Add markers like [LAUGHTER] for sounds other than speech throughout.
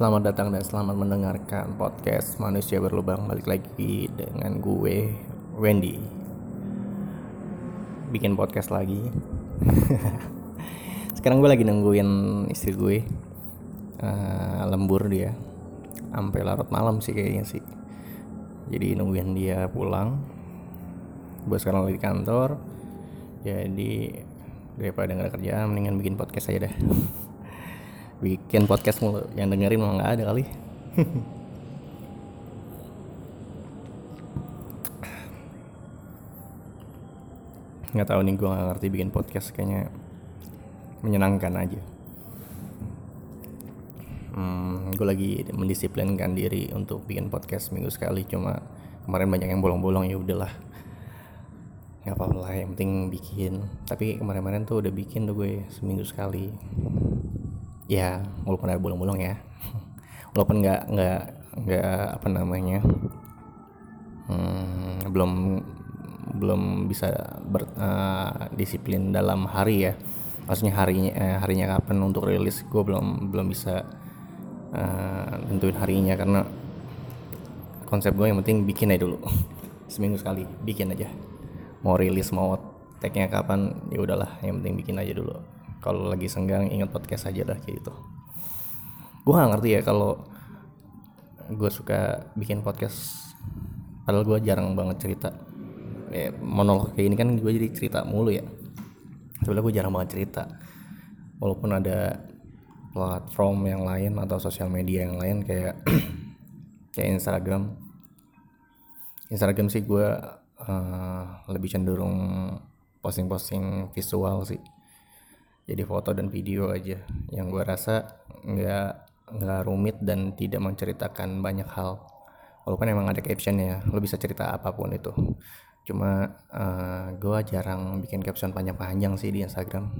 Selamat datang dan selamat mendengarkan podcast Manusia Berlubang. Balik lagi dengan gue, Wendy. Bikin podcast lagi. [LAUGHS] Sekarang gue lagi nungguin istri gue. Uh, Lembur dia. Sampai larut malam sih kayaknya sih. Jadi nungguin dia pulang. Gue sekarang lagi di kantor. Jadi daripada gak ada kerjaan mendingan bikin podcast aja deh [LAUGHS] bikin podcast mulu. Yang dengerin mah nggak ada kali. [LAUGHS] Nggak tahu nih gue nggak ngerti bikin podcast. Kayaknya menyenangkan aja. Hmm, gue lagi mendisiplinkan diri untuk bikin podcast minggu sekali. Cuma kemarin banyak yang bolong-bolong ya udahlah. Nggak apa-apa lah yang penting bikin. Tapi kemarin-kemarin tuh udah bikin tuh gue seminggu sekali ya walaupun ada bolong-bolong ya. Walaupun nggak nggak nggak apa namanya hmm, belum belum bisa eh, uh, dalam hari ya. Maksudnya harinya eh, harinya kapan untuk rilis gue belum belum bisa uh, tentuin harinya karena konsep gue yang penting bikin aja dulu. [LAUGHS] Seminggu sekali bikin aja. Mau rilis mau tagnya kapan ya udahlah yang penting bikin aja dulu kalau lagi senggang ingat podcast aja dah kayak gitu. Gue gak ngerti ya kalau gue suka bikin podcast padahal gue jarang banget cerita. Ya, monolog kayak ini kan gue jadi cerita mulu ya. Sebenarnya gue jarang banget cerita. Walaupun ada platform yang lain atau sosial media yang lain kayak [CLEARS THROAT] kayak Instagram. Instagram sih gue uh, lebih cenderung posting-posting visual sih jadi foto dan video aja. Yang gue rasa nggak nggak rumit dan tidak menceritakan banyak hal. Walaupun emang ada caption ya lo bisa cerita apa pun itu. Cuma uh, eh, gue jarang bikin caption panjang-panjang sih di Instagram.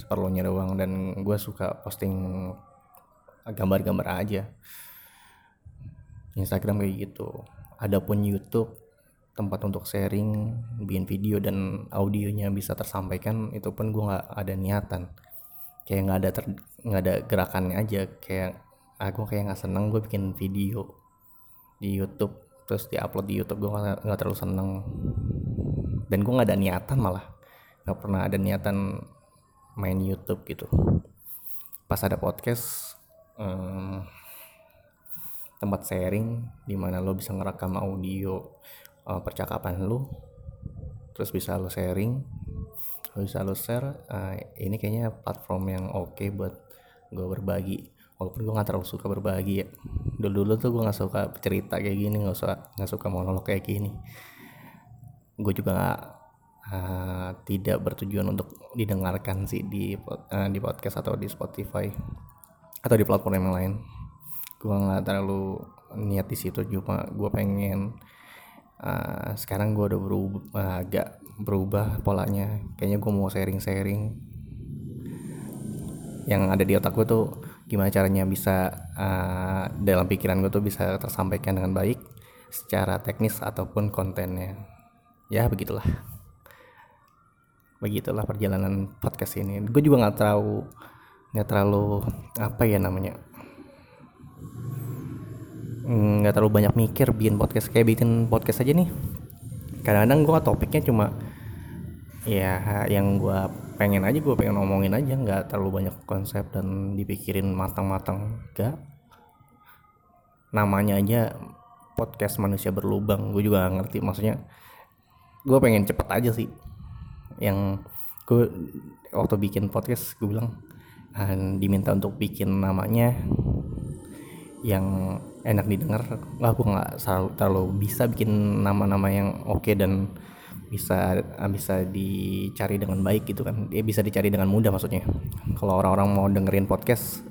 Seperlunya doang dan gue suka posting gambar-gambar aja. Instagram kayak gitu. Adapun YouTube tempat untuk sharing bikin video dan audionya bisa tersampaikan itu pun gue nggak ada niatan. Kayak nggak ada nggak ada gerakannya aja. Kayak aku ah, kayak nggak seneng gue bikin video di YouTube. Terus diupload di YouTube gue nggak terlalu seneng. Dan gue nggak ada niatan malah. Nggak pernah ada niatan main YouTube gitu. Pas ada podcast um, tempat sharing di mana lo bisa ngerekam audio uh, percakapan lu terus bisa lu sharing lu bisa lu share uh, ini kayaknya platform yang oke okay buat gue berbagi. Walaupun gue gak terlalu suka berbagi ya. Dulu dulu tuh gue gak suka cerita kayak gini gak suka gak suka monolog kayak gini. Gue juga gak uh, tidak bertujuan untuk didengarkan sih di uh, di podcast atau di Spotify atau di platform yang lain. Gue gak terlalu niat di situ cuma gue pengen uh, sekarang gue udah berubah uh, agak berubah polanya. Kayaknya gue mau sharing-sharing. Yang ada di otak gue tuh gimana caranya bisa uh, dalam pikiran gue tuh bisa tersampaikan dengan baik secara teknis ataupun kontennya. Ya begitulah. Begitulah perjalanan podcast ini. Gue juga nggak terlalu nggak terlalu apa ya namanya nggak terlalu banyak mikir bikin podcast kayak bikin podcast aja nih. Kadang-kadang gue topiknya cuma ya yang gue pengen aja gue pengen ngomongin aja nggak terlalu banyak konsep dan dipikirin matang-matang gak namanya aja podcast manusia berlubang gue juga ngerti maksudnya gue pengen cepet aja sih. Yang gue waktu bikin podcast gue bilang ah, diminta untuk bikin namanya yang enak didengar. Aku nggak terlalu bisa bikin nama-nama yang oke dan bisa bisa dicari dengan baik gitu kan. Dia bisa dicari dengan mudah maksudnya. Kalau orang-orang mau dengerin podcast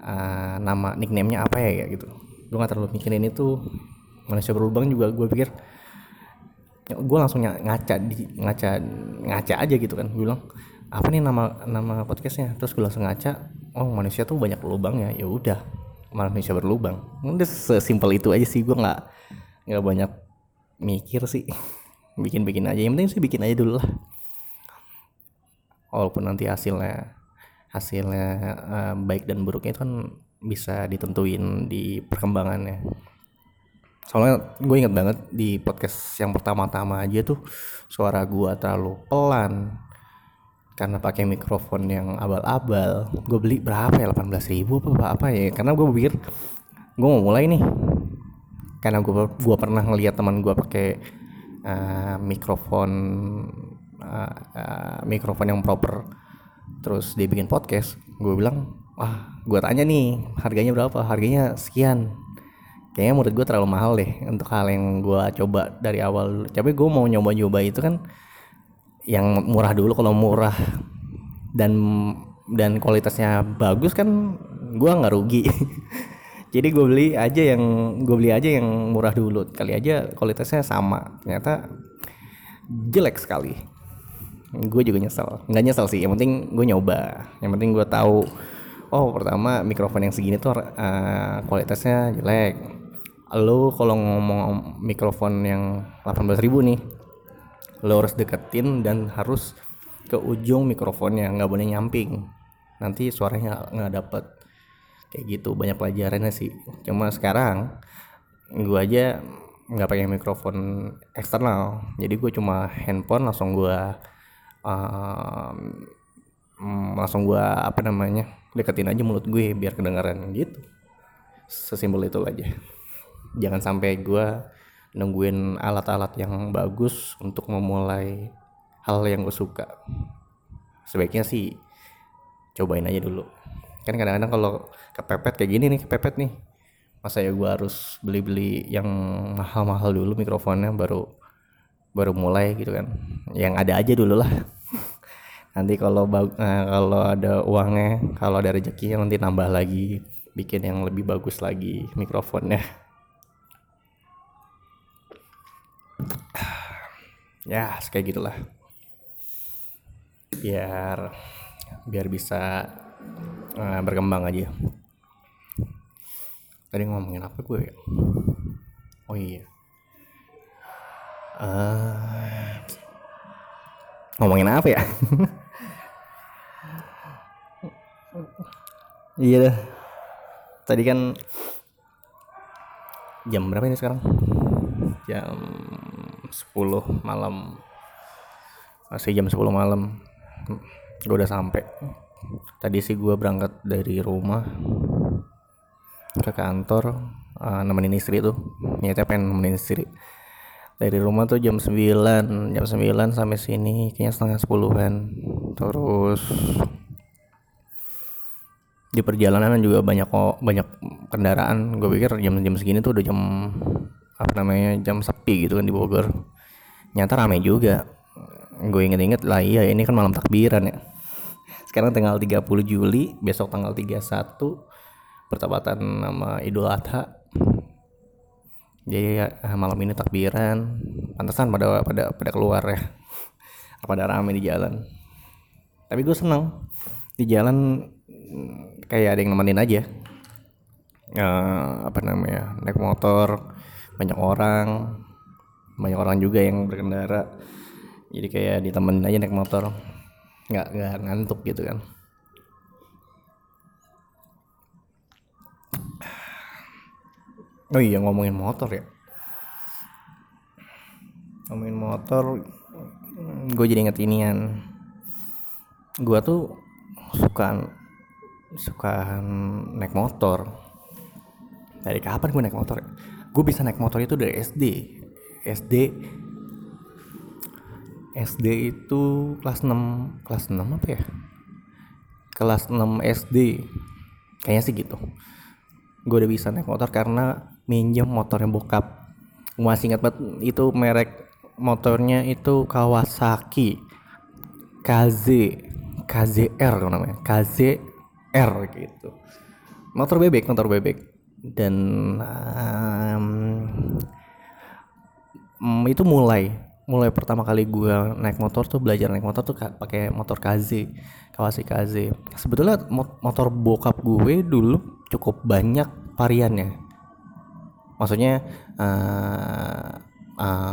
uh, nama nicknamenya apa ya, ya gitu. Gue nggak terlalu mikirin itu. Manusia berlubang juga gue pikir. Gue langsung ngaca di ngaca ngaca aja gitu kan. Gue bilang apa nih nama nama podcastnya? Terus gue langsung ngaca oh manusia tuh banyak lubang ya ya udah manusia berlubang. Udah sesimpel itu aja sih gue nggak nggak banyak mikir sih. [LAUGHS] Bikin bikin aja yang penting sih bikin aja dulu lah. Walaupun nanti hasilnya hasilnya uh, baik dan buruknya itu kan bisa ditentuin di perkembangannya. Soalnya gue inget banget di podcast yang pertama-tama aja tuh suara gue terlalu pelan karena pakai mikrofon yang abal-abal gue beli berapa ya? 18 ribu apa apa ya? Karena gue pikir gue mau mulai nih. Karena gue gua pernah ngeliat teman gue pakai uh, mikrofon uh, uh, mikrofon yang proper. Terus dia bikin podcast gue bilang wah gue tanya nih harganya berapa? Harganya sekian. Kayaknya menurut gue terlalu mahal deh untuk hal yang gue coba dari awal. Tapi gue mau nyoba-nyoba itu kan yang murah dulu kalau murah dan dan kualitasnya bagus kan gue nggak rugi. [LAUGHS] Jadi gue beli aja yang gue beli aja yang murah dulu kali aja kualitasnya sama. Ternyata jelek sekali. Gue juga nyesel. Nggak nyesel sih yang penting gue nyoba. Yang penting gue tahu oh pertama mikrofon yang segini tuh uh, kualitasnya jelek. Lo kalau ngomong mikrofon yang 18.000 nih lo harus deketin dan harus ke ujung mikrofonnya nggak boleh nyamping. Nanti suaranya nggak dapet. Kayak gitu banyak pelajarannya sih. Cuma sekarang gue aja nggak pakai mikrofon eksternal. Jadi gue cuma handphone langsung gue uh, langsung gue apa namanya deketin aja mulut gue biar kedengaran gitu. Sesimpel itu aja. Jangan sampai gue nungguin alat-alat yang bagus untuk memulai hal yang gue suka. Sebaiknya sih cobain aja dulu. Kan kadang-kadang kalau kepepet kayak gini nih kepepet nih. Masa ya gue harus beli-beli yang mahal-mahal dulu mikrofonnya baru baru mulai gitu kan. Yang ada aja dulu lah. [LAUGHS] Nanti kalau nah, kalau ada uangnya kalau ada rezekinya nanti nambah lagi bikin yang lebih bagus lagi mikrofonnya [SIGHS] ya kayak gitulah. Biar biar bisa uh, berkembang aja. Tadi ngomongin apa gue ya? Oh iya. Uh, ngomongin apa ya? [LAUGHS] Iya dah. Tadi kan jam berapa ini sekarang? Jam 10 malam. Masih jam 10 malam. Gue udah sampai tadi sih gue berangkat dari rumah ke kantor uh, nemenin istri tuh. Niatnya pengen nemenin istri. Dari rumah tuh jam 9 jam 9 sampai sini kayaknya setengah 10 kan terus di perjalanan juga banyak kok banyak kendaraan. Gue pikir jam-jam segini tuh udah jam apa namanya jam sepi gitu kan di Bogor. Nyata rame juga. Gue inget-inget lah iya ini kan malam takbiran ya. [LAUGHS] Sekarang tanggal 30 Juli besok tanggal 31 bertepatan nama Idul Adha. Jadi ya, malam ini takbiran. Pantesan pada pada pada keluar ya. [LAUGHS] Pada rame di jalan. Tapi gue seneng. Di jalan kayak ada yang nemenin aja. Uh, apa namanya naik motor banyak orang banyak orang juga yang berkendara. Jadi kayak ditemenin aja naik motor. Nggak nggak ngantuk gitu kan. Oh iya ngomongin motor ya. Ngomongin motor gue jadi inget inian. Gue tuh suka suka naik motor. Dari kapan gue naik motor gue bisa naik motor itu dari SD SD SD itu kelas 6 kelas 6 apa ya? Kelas 6 SD kayaknya sih gitu. Gue udah bisa naik motor karena minjem motornya bokap. Gue masih ingat banget itu merek motornya itu Kawasaki. KZ KZR namanya. KZR gitu. Motor bebek motor bebek dan um, itu mulai mulai pertama kali gue naik motor tuh belajar naik motor tuh pakai motor KZ Kawasaki KZ sebetulnya motor bokap gue dulu cukup banyak variannya. Maksudnya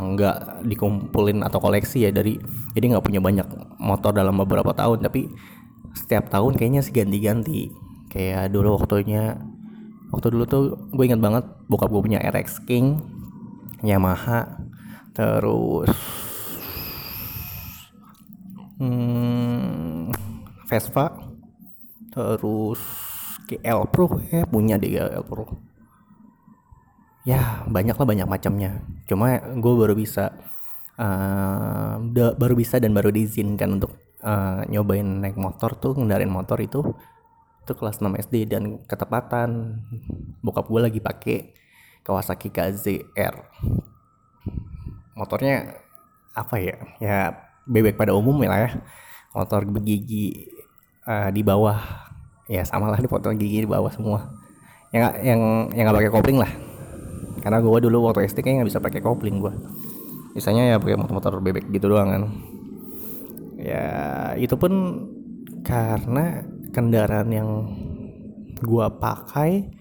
nggak uh, uh, dikumpulin atau koleksi ya dari jadi nggak punya banyak motor dalam beberapa tahun. Tapi setiap tahun kayaknya sih ganti-ganti. Kayak dulu waktunya waktu dulu tuh gue inget banget bokap gue punya RX King Yamaha terus hmm, Vespa terus GL Pro ya punya deh GL Pro. Ya banyak lah banyak macamnya. Cuma gue baru bisa uh, baru bisa dan baru diizinkan untuk uh, nyobain naik motor tuh ngendarin motor itu itu kelas 6 SD dan ketepatan. Bokap gue lagi pakai Kawasaki KZR motornya apa ya? Ya bebek pada umum ya lah ya. Motor begigi uh, di bawah. Ya sama lah di foto gigi di bawah semua. Yang yang yang nggak pakai kopling lah. Karena gue dulu waktu SD kayaknya nggak bisa pakai kopling gue misalnya ya pakai motor-motor bebek gitu doang kan. Ya itu pun karena kendaraan yang gua pakai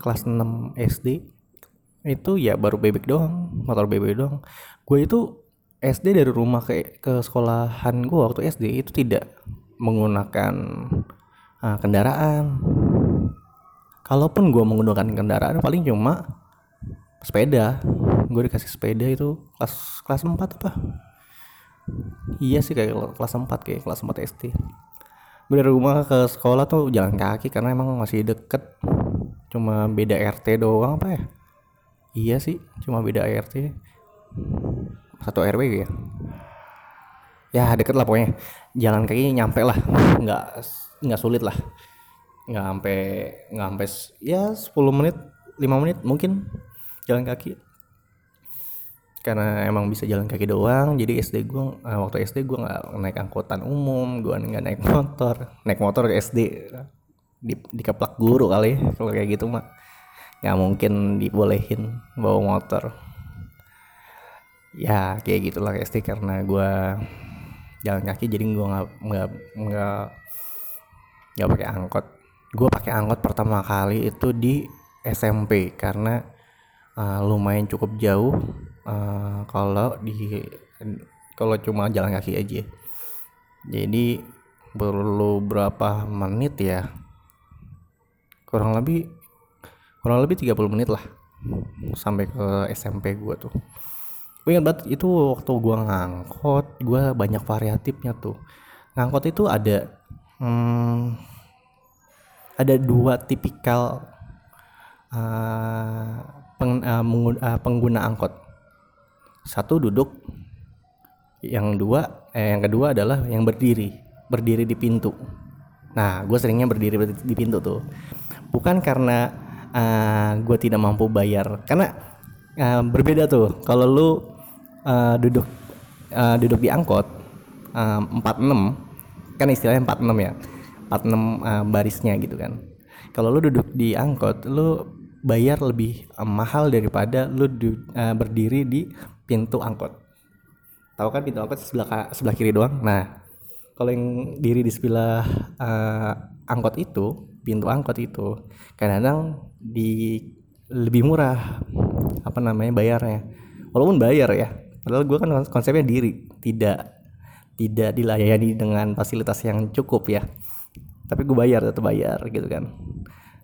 kelas 6 SD itu ya baru bebek doang motor bebek doang. Gue itu SD dari rumah ke ke sekolahan gue waktu SD itu tidak menggunakan uh, kendaraan. Kalaupun gue menggunakan kendaraan paling cuma sepeda. Gue dikasih sepeda itu kelas kelas 4 apa? Iya sih kayak kelas 4 kayak kelas 4 SD gue dari rumah ke sekolah tuh jalan kaki karena emang masih deket. Cuma beda RT doang apa ya? Iya sih cuma beda RT satu RW ya. Ya deket lah pokoknya. Jalan kaki nyampe lah. Nggak nggak sulit lah. Nggak sampai nggak sampai ya 10 menit 5 menit mungkin jalan kaki karena emang bisa jalan kaki doang. Jadi SD gue uh, waktu SD gue nggak naik angkutan umum gue nggak naik [LAUGHS] motor. Naik motor ke SD di dikeplak guru kali kalau kayak gitu mah. Nggak mungkin dibolehin bawa motor. Ya kayak gitulah SD karena gue jalan kaki jadi gue nggak nggak nggak nggak pakai angkot. Gue pakai angkot pertama kali itu di SMP karena uh, lumayan cukup jauh uh, kalau di kalau cuma jalan kaki aja jadi perlu berapa menit ya? Kurang lebih kurang lebih 30 menit lah sampai ke SMP gua tuh. Gue ingat banget itu waktu gua ngangkot gua banyak variatifnya tuh. Ngangkot itu ada hmm, ada dua tipikal uh, peng, uh, pengguna angkot satu duduk. Yang dua eh yang kedua adalah yang berdiri. Berdiri di pintu. Nah gue seringnya berdiri di pintu tuh. Bukan karena uh, eh, gue tidak mampu bayar. Karena uh, berbeda tuh. Kalau lu uh, duduk uh, duduk di angkot uh, enam kan istilahnya empat enam ya empat enam uh, barisnya gitu kan. Kalau lu duduk di angkot lu bayar lebih uh, mahal daripada lu uh, berdiri di pintu angkot. Tahu kan pintu angkot sebelah sebelah kiri doang? Nah kalau yang diri di sebelah uh, angkot itu pintu angkot itu kadang-kadang di lebih murah apa namanya bayarnya. Walaupun bayar ya padahal gue kan konsepnya diri tidak tidak dilayani dengan fasilitas yang cukup ya. Tapi gue bayar tetap bayar gitu kan.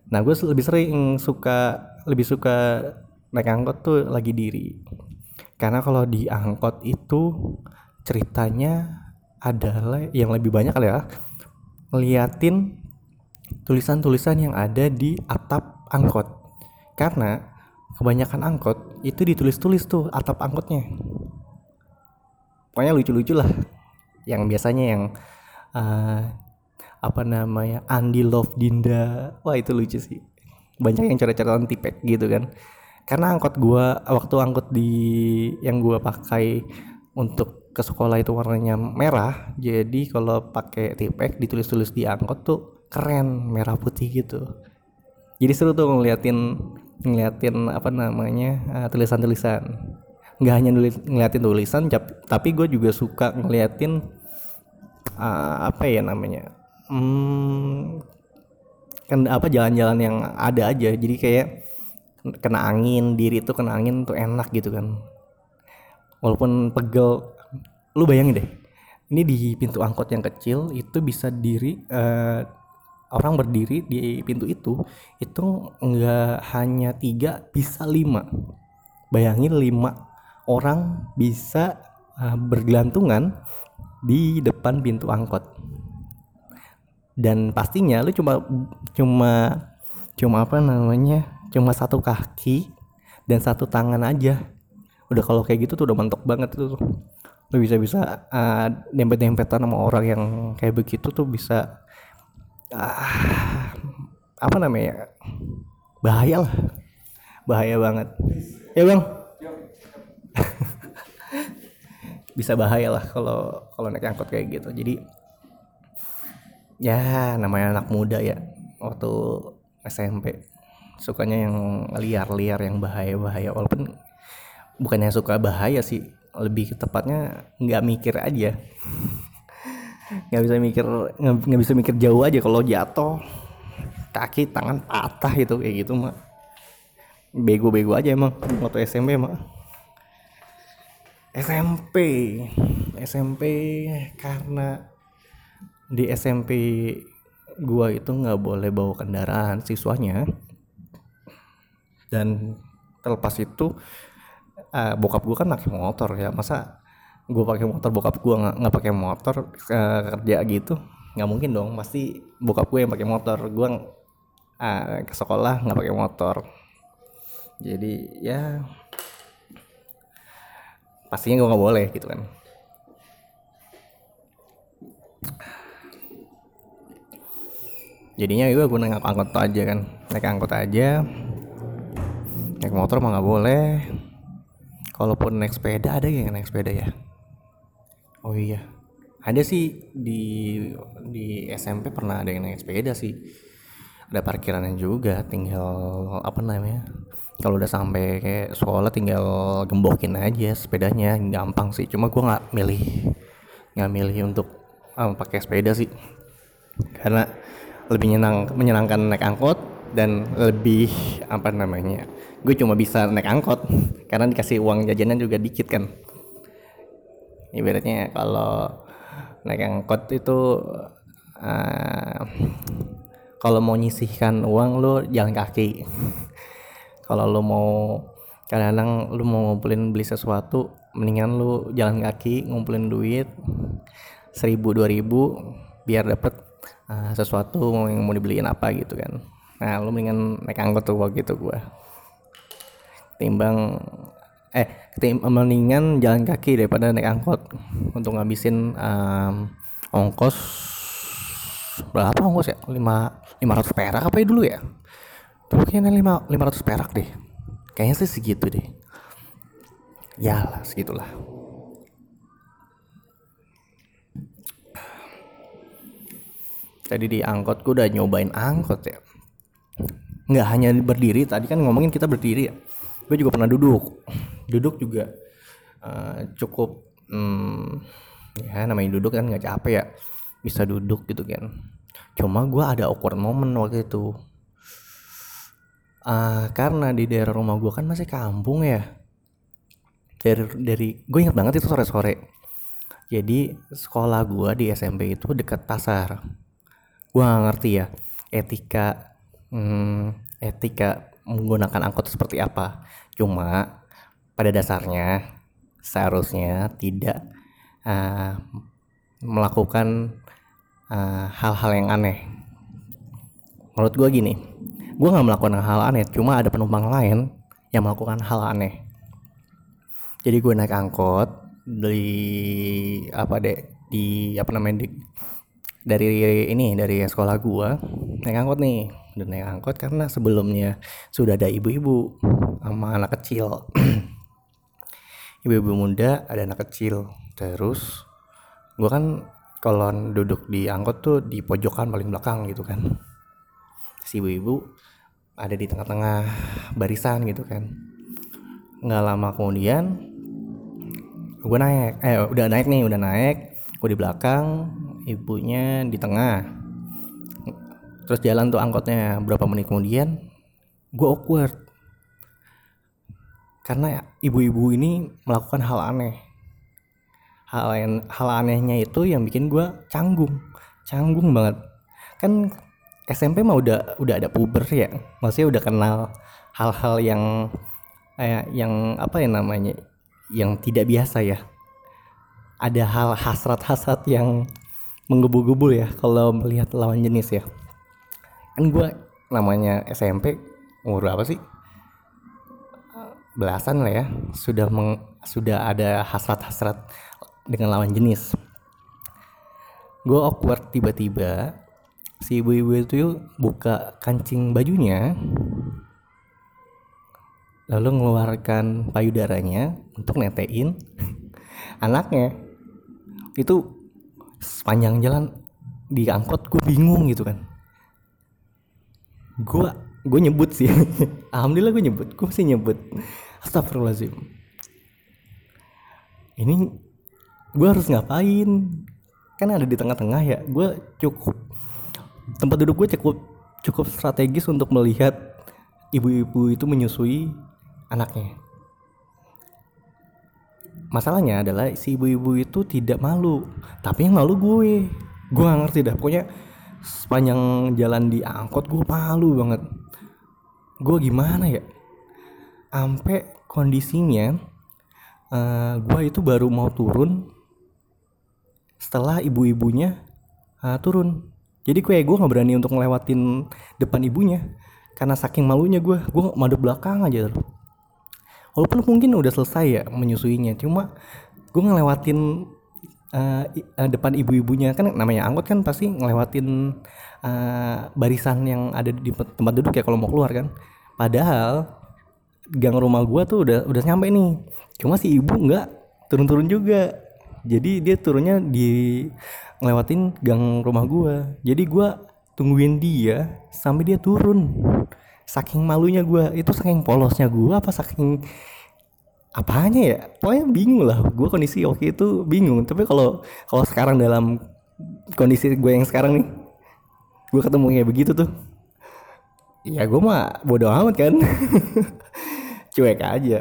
Nah gue lebih sering suka lebih suka naik angkot tuh lagi diri karena kalau di angkot itu ceritanya adalah yang lebih banyak ya ngeliatin tulisan-tulisan yang ada di atap angkot. Karena kebanyakan angkot itu ditulis-tulis tuh atap angkotnya. Pokoknya lucu-lucu lah. Yang biasanya yang uh, apa namanya Andi Love Dinda. Wah itu lucu sih. Banyak yang coret-coretan tipek gitu kan karena angkot gua waktu angkot di yang gua pakai untuk ke sekolah itu warnanya merah jadi kalau pakai tipek ditulis-tulis di angkot tuh keren merah putih gitu. Jadi seru tuh ngeliatin ngeliatin apa namanya uh, tulisan-tulisan. Nggak hanya nulis, ngeliatin tulisan tapi gue juga suka ngeliatin uh, apa ya namanya hmm, kan apa jalan-jalan yang ada aja. Jadi kayak kena angin diri itu kena angin tuh enak gitu kan. Walaupun pegel lu bayangin deh ini di pintu angkot yang kecil itu bisa diri uh, orang berdiri di pintu itu itu nggak hanya tiga bisa lima. Bayangin lima orang bisa uh, bergelantungan di depan pintu angkot. Dan pastinya lu cuma cuma cuma apa namanya cuma satu kaki dan satu tangan aja. Udah kalau kayak gitu tuh udah mentok banget tuh. Lu bisa bisa uh, dempet dempetan sama orang yang kayak begitu tuh bisa uh, apa namanya bahaya lah. Bahaya banget. Ya bang. [LAUGHS] Bisa bahaya lah kalau kalau naik angkot kayak gitu. Jadi ya namanya anak muda ya waktu SMP sukanya yang liar-liar yang bahaya-bahaya. Walaupun bukannya suka bahaya sih lebih tepatnya nggak mikir aja. [LAUGHS] Nggak bisa mikir nggak bisa mikir jauh aja kalau jatuh. Kaki tangan patah itu kayak gitu mah bego-bego aja emang waktu SMP mah SMP SMP karena di SMP gua itu nggak boleh bawa kendaraan siswanya dan terlepas itu uh, bokap gua kan pakai motor ya. Masa gua pakai motor bokap gua nggak nggak pakai motor uh, kerja gitu? Nggak mungkin dong. Pasti bokap gue yang pakai motor. Gua uh, ke sekolah nggak pakai motor. Jadi ya pastinya gue nggak boleh gitu kan. Jadinya gue gue naik angkot aja kan. Naik angkot aja naik motor mah nggak boleh. Kalaupun naik sepeda ada yang naik sepeda ya? Oh iya. Ada sih di di SMP pernah ada yang naik sepeda sih. Ada parkirannya juga tinggal apa namanya kalau udah sampai kayak sekolah tinggal gembokin aja sepedanya gampang sih. Cuma gue nggak milih nggak milih untuk um, pakai sepeda sih. Karena lebih nyenang menyenangkan naik angkot dan lebih apa namanya gue cuma bisa naik angkot [LAUGHS] karena dikasih uang jajanan juga dikit kan. Ibaratnya kalau naik angkot itu uh, kalau mau nyisihkan uang lo jalan kaki. [LAUGHS] Kalau lo mau kadang-kadang lu mau ngumpulin beli sesuatu mendingan lu jalan kaki ngumpulin duit seribu dua ribu biar dapet uh, sesuatu yang mau dibeliin apa gitu kan. Nah lu mendingan naik angkot tuh waktu itu gua timbang eh tim, mendingan jalan kaki daripada naik angkot untuk ngabisin um, ongkos berapa ongkos ya? Lima lima ratus perak apa ya dulu ya? Tuh kayaknya lima lima ratus perak deh. Kayaknya sih segitu deh. Ya lah segitulah. Tadi di angkot gue udah nyobain angkot ya. Nggak hanya berdiri tadi kan ngomongin kita berdiri ya gue juga pernah duduk. Duduk juga uh, cukup hmm, ya namanya duduk kan nggak capek ya bisa duduk gitu kan. Cuma gue ada awkward moment waktu itu. Uh, karena di daerah rumah gue kan masih kampung ya. Dari dari gue ingat banget itu sore sore jadi sekolah gue di SMP itu dekat pasar. Gue ngerti ya etika hmm, etika menggunakan angkot seperti apa. Cuma pada dasarnya seharusnya tidak uh, melakukan ah, hal-hal uh, yang aneh. Menurut gue gini gue nggak melakukan hal aneh cuma ada penumpang lain yang melakukan hal aneh. Jadi gue naik angkot dari apa deh di apa namanya di, dari ini dari sekolah gue naik angkot nih dan naik angkot karena sebelumnya sudah ada ibu-ibu sama anak kecil. [CLEARS THROAT] Ibu-ibu muda ada anak kecil. Terus gue kan kalau duduk di angkot tuh di pojokan paling belakang gitu kan. Si ibu-ibu ada di tengah-tengah barisan gitu kan. Nggak lama kemudian gue naik. Eh udah naik nih udah naik. Gue di belakang ibunya di tengah terus jalan tuh angkotnya berapa menit kemudian gue awkward. Karena ibu-ibu ini melakukan hal aneh. Hal yang hal anehnya itu yang bikin gue canggung. Canggung banget. Kan SMP mah udah udah ada puber ya. Maksudnya udah kenal hal-hal yang eh, yang apa ya namanya yang tidak biasa ya. Ada hal hasrat-hasrat yang menggebu-gebu ya kalau melihat lawan jenis ya kan gue namanya SMP umur berapa sih? Belasan lah ya. Sudah meng, sudah ada hasrat-hasrat dengan lawan jenis. Gue awkward tiba-tiba si ibu-ibu itu buka kancing bajunya lalu mengeluarkan payudaranya untuk netein [LAUGHS] anaknya. Itu sepanjang jalan di angkot gue bingung gitu kan gue gue nyebut sih. [LAUGHS] Alhamdulillah gue nyebut. Gue masih nyebut. Astagfirullahaladzim. Ini gue harus ngapain? Kan ada di tengah-tengah ya. Gue cukup tempat duduk gue cukup cukup strategis untuk melihat ibu-ibu itu menyusui anaknya. Masalahnya adalah si ibu-ibu itu tidak malu. Tapi yang malu gue. Gue gak ngerti dah. Pokoknya sepanjang jalan di angkot gue malu banget. Gue gimana ya? Sampai kondisinya uh, eh, gue itu baru mau turun setelah ibu-ibunya uh, turun. Jadi kayak gue nggak berani untuk ngelewatin depan ibunya karena saking malunya gue gue madep belakang aja loh walaupun mungkin udah selesai ya menyusuinya cuma gue ngelewatin uh, depan ibu-ibunya. Kan namanya angkot kan pasti ngelewatin uh, barisan yang ada di tempat duduk ya kalau mau keluar kan. Padahal gang rumah gua tuh udah udah nyampe nih. Cuma si ibu nggak turun-turun juga. Jadi dia turunnya di ngelewatin gang rumah gua. Jadi gua tungguin dia sampai dia turun. Saking malunya gua. Itu saking polosnya gua apa saking apanya ya? Pokoknya bingung lah. Gue kondisi waktu itu bingung. Tapi kalau kalau sekarang dalam kondisi gue yang sekarang nih gue ketemu kayak begitu tuh. Ya gue mah bodoh amat kan. [LAUGHS] Cuek aja.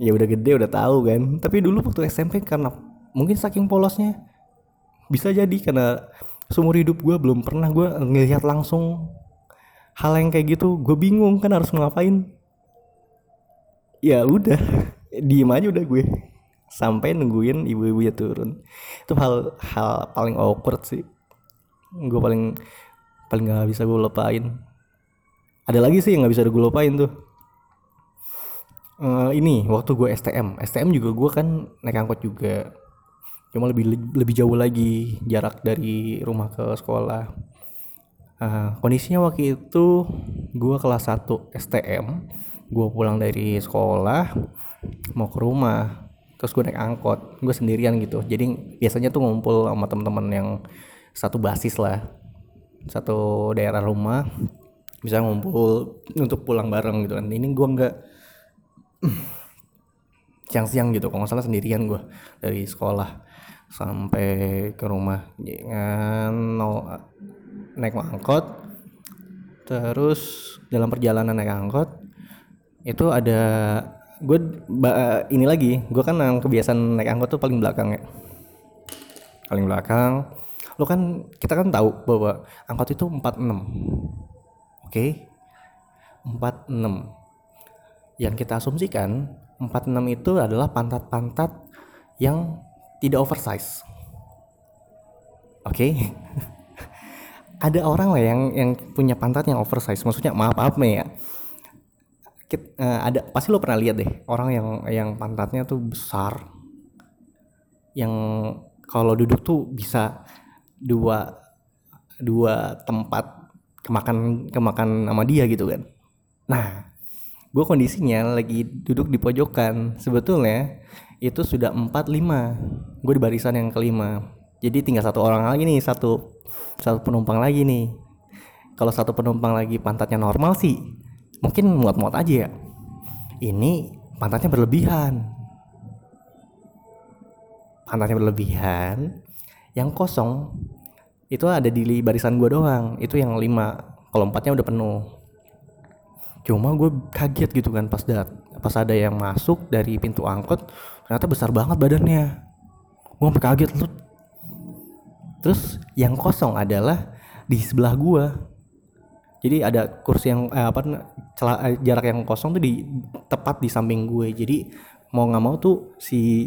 Ya udah gede udah tahu kan. Tapi dulu waktu SMP karena mungkin saking polosnya bisa jadi karena seumur hidup gue belum pernah gue ngelihat langsung hal yang kayak gitu. Gue bingung kan harus ngapain ya udah [LAUGHS] diem aja udah gue. Sampai nungguin ibu-ibu ya turun. Itu hal hal paling awkward sih. Gue paling paling nggak bisa gue lupain. Ada lagi sih yang nggak bisa gue lupain tuh. Uh, ini waktu gue STM STM juga gue kan naik angkot juga. Cuma lebih lebih jauh lagi jarak dari rumah ke sekolah. Uh, kondisinya waktu itu gue kelas 1 STM gue pulang dari sekolah mau ke rumah terus gue naik angkot gue sendirian gitu. Jadi biasanya tuh ngumpul sama teman-teman yang satu basis lah satu daerah rumah bisa ngumpul untuk pulang bareng gitu kan. Ini gue nggak [CLEARS THROAT] siang-siang gitu kalau nggak salah sendirian gue dari sekolah sampai ke rumah. Dengan no, naik angkot terus dalam perjalanan naik angkot itu ada gue ini lagi gue kan yang kebiasaan naik angkot tuh paling belakang ya. Paling belakang. Lo kan kita kan tahu bahwa angkot itu 46 oke? Okay? 46 yang kita asumsikan 46 itu adalah pantat-pantat yang tidak oversize. Oke? Okay? [LAUGHS] ada orang lah yang yang punya pantat yang oversize. Maksudnya maaf maaf nih ya kita, uh, eh, ada pasti lo pernah lihat deh orang yang yang pantatnya tuh besar. Yang kalau duduk tuh bisa dua dua tempat kemakan kemakan sama dia gitu kan. Nah gue kondisinya lagi duduk di pojokan. Sebetulnya itu sudah empat lima. Gue di barisan yang kelima. Jadi tinggal satu orang lagi nih satu satu penumpang lagi nih. Kalau satu penumpang lagi pantatnya normal sih mungkin muat-muat aja ya. Ini pantatnya berlebihan. Pantatnya berlebihan yang kosong itu ada di barisan gue doang. Itu yang lima kalau empatnya udah penuh. Cuma gue kaget gitu kan pas dat pas ada yang masuk dari pintu angkot ternyata besar banget badannya. Gue sampai kaget lu terus yang kosong adalah di sebelah gue jadi ada kursi yang eh, apa celah, eh, jarak yang kosong tuh di tepat di samping gue. Jadi mau nggak mau tuh si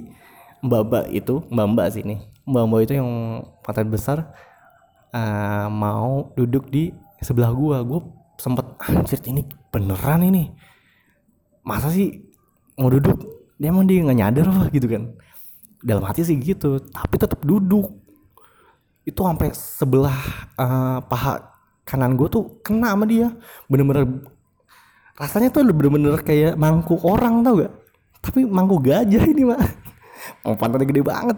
mbak mbak itu mbak mbak sini mbak mbak itu yang pantat besar uh, mau duduk di sebelah gue gue sempet anjir ini beneran ini. Masa sih mau duduk? Dia emang dia nggak nyadar apa gitu kan. Dalam hati sih gitu tapi tetap duduk. Itu sampai sebelah uh, paha kanan gue tuh kena sama dia. Bener-bener rasanya tuh bener-bener kayak mangkuk orang tau gak? Tapi mangkuk gajah ini mah oh pantatnya gede banget.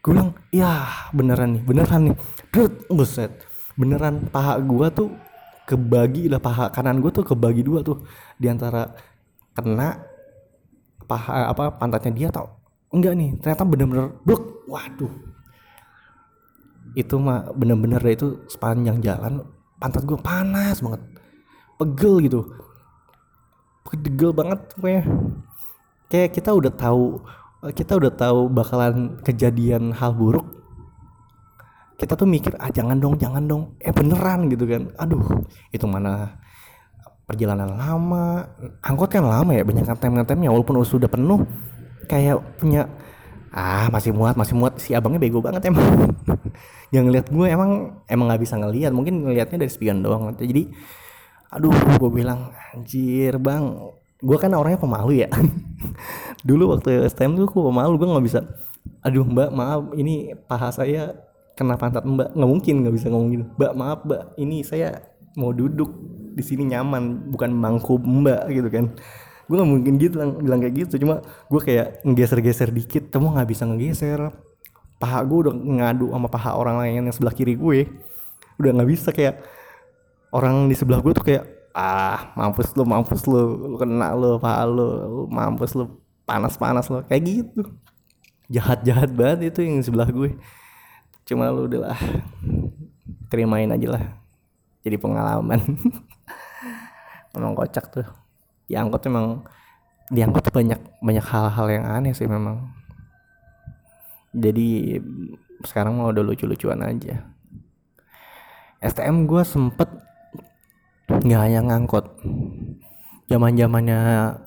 Gue bilang ya beneran nih beneran nih. Drut, buset. Beneran paha gue tuh kebagi lah paha kanan gue tuh kebagi dua tuh. Di antara kena paha apa pantatnya dia tau? Enggak nih ternyata bener-bener blok waduh. Itu mah bener-bener itu sepanjang jalan pantat gue panas banget. Pegel gitu. Pegel banget pokoknya. Kayak kita udah tahu kita udah tahu bakalan kejadian hal buruk. Kita tuh mikir ah jangan dong jangan dong. Eh beneran gitu kan. Aduh itu mana perjalanan lama. Angkot kan lama ya banyak ngetem-ngetemnya walaupun sudah penuh. Kayak punya ah masih muat masih muat. Si abangnya bego banget emang [LAUGHS] yang ngeliat gue emang emang nggak bisa ngeliat. Mungkin ngelihatnya dari spion doang. Jadi aduh gue bilang anjir bang. Gue kan orangnya pemalu ya. [LAUGHS] Dulu waktu STM tuh gue pemalu gue nggak bisa. Aduh mbak maaf ini paha saya kena pantat mbak. Nggak mungkin nggak bisa ngomong gitu. Mbak maaf mbak ini saya mau duduk di sini nyaman bukan mangku mbak gitu kan. Gue gak mungkin gitu bilang, bilang kayak gitu. Cuma gue kayak ngegeser-geser dikit temu nggak bisa ngegeser paha gue udah ngadu sama paha orang lain yang sebelah kiri gue udah nggak bisa kayak orang di sebelah gue tuh kayak ah mampus lu mampus lu lu kena lu paha lu, mampus lu panas panas lu kayak gitu. Jahat jahat banget itu yang sebelah gue. Cuma lu udah lah terimain aja lah jadi pengalaman. [LAUGHS] Emang kocak tuh. Di angkot memang di angkot tuh banyak banyak hal-hal yang aneh sih memang jadi sekarang mau udah lucu-lucuan aja. STM gue sempet nggak hanya ngangkot zaman zamannya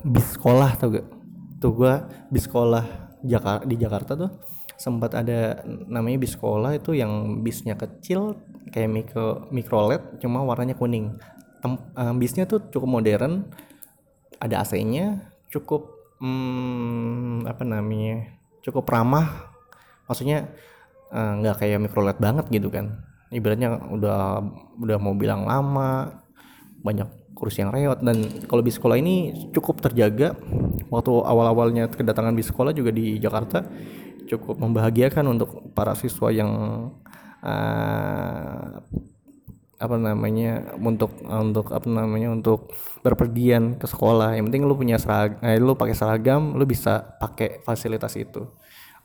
bis sekolah tuh gak? Tuh gue bis sekolah di Jakarta tuh sempat ada namanya bis sekolah itu yang bisnya kecil kayak mikro mikro LED cuma warnanya kuning. Tem, uh, bisnya tuh cukup modern ada AC-nya cukup hmm, apa namanya cukup ramah maksudnya eh, nggak uh, kayak micro LED banget gitu kan. Ibaratnya udah udah mau bilang lama banyak kursi yang reot. Dan kalau bis sekolah ini cukup terjaga. Waktu awal-awalnya kedatangan bis sekolah juga di Jakarta cukup membahagiakan untuk para siswa yang uh, apa namanya untuk untuk apa namanya untuk berpergian ke sekolah. Yang penting lu punya seragam eh, lu pakai seragam lu bisa pakai fasilitas itu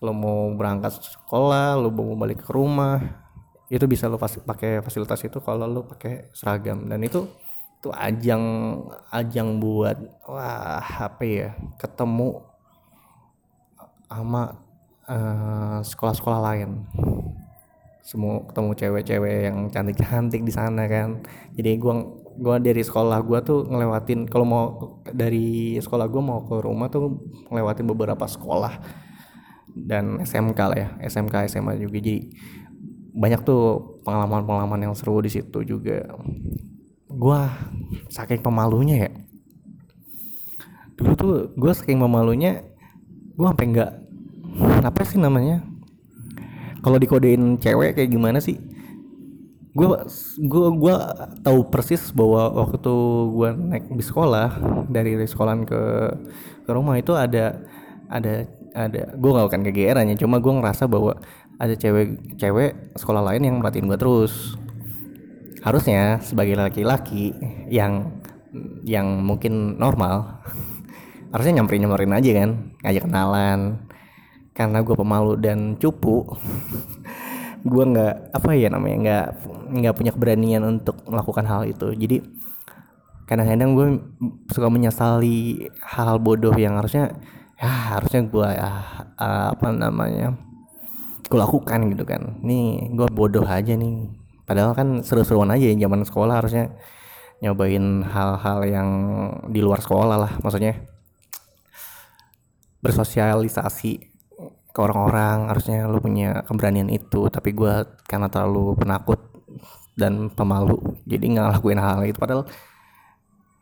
lu mau berangkat sekolah lu mau balik ke rumah itu bisa lu fas pakai fasilitas itu kalau lu pakai seragam. Dan itu itu ajang ajang buat wah apa ya ketemu sama uh, sekolah-sekolah lain. Semua ketemu cewek-cewek yang cantik-cantik di sana kan. Jadi gua gua dari sekolah gua tuh ngelewatin kalau mau dari sekolah gua mau ke rumah tuh ngelewatin beberapa sekolah dan SMK lah ya SMK SMA juga. Jadi banyak tuh pengalaman-pengalaman yang seru di situ juga. Gua saking pemalunya ya dulu tuh gua saking pemalunya gua sampai nggak apa sih namanya kalau dikodein cewek kayak gimana sih gue gue gue tahu persis bahwa waktu gue naik di sekolah dari sekolahan ke ke rumah itu ada ada ada gue gak akan kegeerannya cuma gue ngerasa bahwa ada cewek cewek sekolah lain yang merhatiin gue terus. Harusnya sebagai laki-laki yang yang mungkin normal [LAUGHS] harusnya nyamperin nyamperin aja kan ngajak kenalan. Karena gue pemalu dan cupu [LAUGHS] gue nggak apa ya namanya nggak nggak punya keberanian untuk melakukan hal itu. Jadi kadang-kadang gue suka menyesali hal, hal bodoh yang harusnya ya harusnya gue ya, apa namanya gue lakukan gitu kan. Nih gue bodoh aja nih. Padahal kan seru-seruan aja ya zaman sekolah harusnya. Nyobain hal-hal yang di luar sekolah lah maksudnya. Bersosialisasi ke orang-orang harusnya lu punya keberanian itu. Tapi gue karena terlalu penakut dan pemalu jadi nggak ngelakuin hal, hal itu. Padahal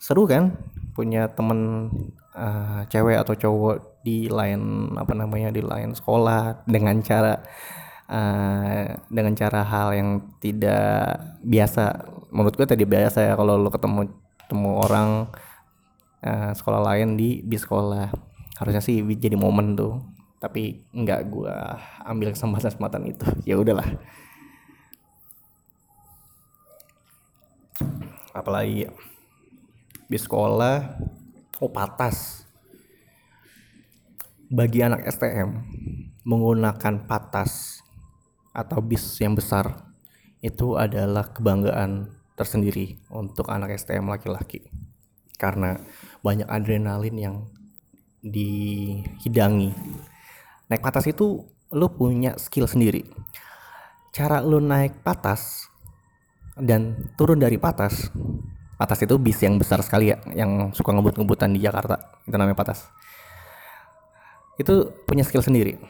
seru kan punya temen uh, cewek atau cowok di lain apa namanya di lain sekolah dengan cara uh, dengan cara hal yang tidak biasa. Menurut gue tadi biasa ya kalau lo ketemu ketemu orang uh, sekolah lain di di sekolah. Harusnya sih jadi momen tuh tapi nggak gue ambil kesempatan kesempatan itu. [LAUGHS] Ya udahlah. Apalagi di sekolah oh patas bagi anak STM menggunakan patas atau bis yang besar itu adalah kebanggaan tersendiri untuk anak STM laki-laki. Karena banyak adrenalin yang dihidangi. Naik patas itu lo punya skill sendiri. Cara lo naik patas dan turun dari patas patas itu bis yang besar sekali ya yang suka ngebut-ngebutan di Jakarta. Itu namanya patas itu punya skill sendiri.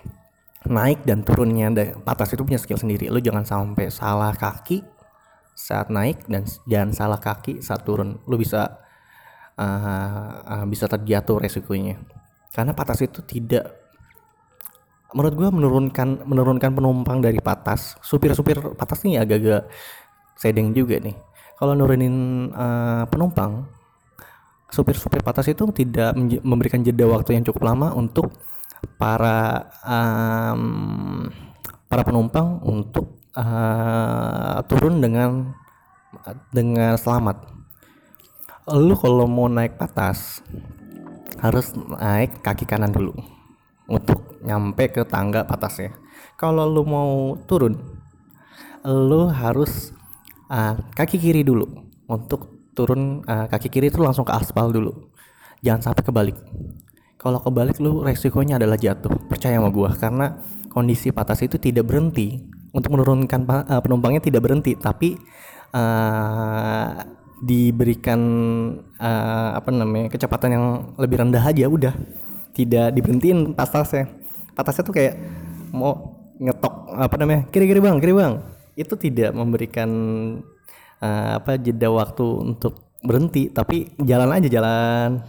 Naik dan turunnya atas itu punya skill sendiri. Lu jangan sampai salah kaki saat naik dan jangan salah kaki saat turun. Lu bisa uh, uh, bisa terjatuh resikonya. Karena patas itu tidak menurut gue menurunkan menurunkan penumpang dari patas supir-supir patas nih agak-agak sedeng juga nih. Kalau nurunin uh, penumpang supir-supir patas itu tidak memberikan jeda waktu yang cukup lama untuk para um, para penumpang untuk uh, turun dengan dengan selamat. Lu kalau mau naik patas harus naik kaki kanan dulu untuk nyampe ke tangga patasnya. Kalau lu mau turun, lu harus uh, kaki kiri dulu untuk turun uh, kaki kiri itu langsung ke aspal dulu. Jangan sampai kebalik kalau kebalik lu resikonya adalah jatuh. Percaya sama gua karena kondisi patas itu tidak berhenti. Untuk menurunkan uh, penumpangnya tidak berhenti tapi uh, diberikan uh, apa namanya kecepatan yang lebih rendah aja udah. Tidak diberhentiin patasnya. Patasnya tuh kayak mau ngetok apa namanya kiri kiri bang kiri bang. Itu tidak memberikan uh, apa jeda waktu untuk berhenti tapi jalan aja jalan.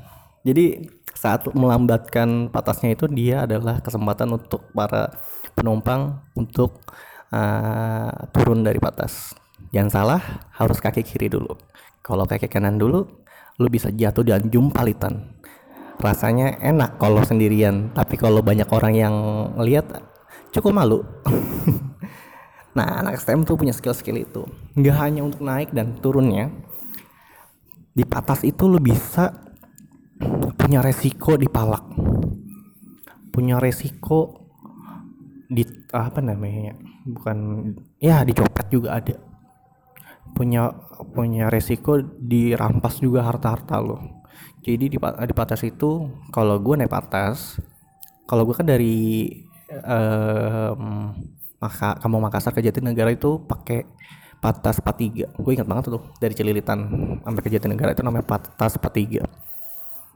Jadi saat melambatkan patasnya itu dia adalah kesempatan untuk para penumpang untuk uh, turun dari patas. Jangan salah, harus kaki kiri dulu. Kalau kaki kanan dulu, lu bisa jatuh dan jumpalitan. Rasanya enak kalau sendirian, tapi kalau banyak orang yang lihat cukup malu. [LAUGHS] nah, anak STM tuh punya skill-skill itu. Nggak hanya untuk naik dan turunnya. Di patas itu lu bisa punya resiko dipalak. Punya resiko di apa namanya bukan ya dicopet juga ada. Punya punya resiko dirampas juga harta-harta lo. Jadi di, di patas itu kalau gue naik patas kalau gue kan dari um, maka kamu Makassar ke Jatinegara itu pakai patas 43 gue ingat banget tuh dari Celilitan sampai ke Jatinegara itu namanya patas 43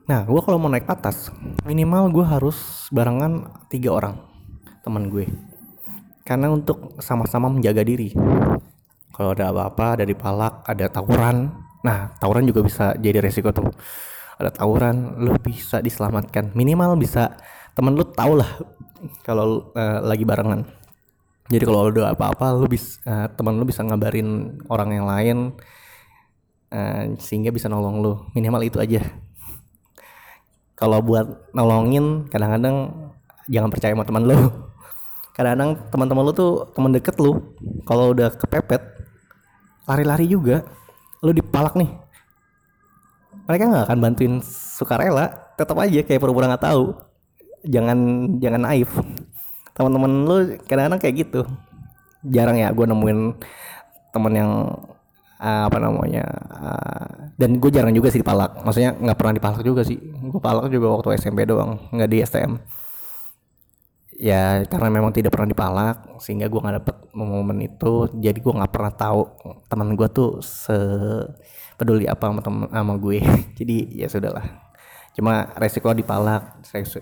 Nah, gue kalau mau naik atas, minimal gue harus barengan tiga orang teman gue. Karena untuk sama-sama menjaga diri. Kalau ada apa-apa dari palak, ada tawuran. Nah, tawuran juga bisa jadi resiko tuh. Ada tawuran, lo bisa diselamatkan. Minimal bisa temen lu tau lah kalau uh, lagi barengan. Jadi kalau ada apa-apa, lu bisa uh, teman lu bisa ngabarin orang yang lain uh, sehingga bisa nolong lu. Minimal itu aja kalau buat nolongin kadang-kadang jangan percaya sama teman lo [LAUGHS] kadang-kadang teman-teman lo tuh teman deket lo kalau udah kepepet lari-lari juga lo dipalak nih. Mereka nggak akan bantuin sukarela tetap aja kayak pura-pura nggak tahu. Jangan jangan naif. Teman-teman lo kadang-kadang kayak gitu. Jarang ya gue nemuin teman yang uh, apa namanya uh, dan gue jarang juga sih dipalak maksudnya nggak pernah dipalak juga sih. Gue palak juga waktu SMP doang nggak di STM ya karena memang tidak pernah dipalak sehingga gue nggak dapet momen itu. Jadi gue nggak pernah tahu teman gue tuh se peduli apa sama temen sama gue. [LAUGHS] Jadi ya sudahlah. Cuma resiko dipalak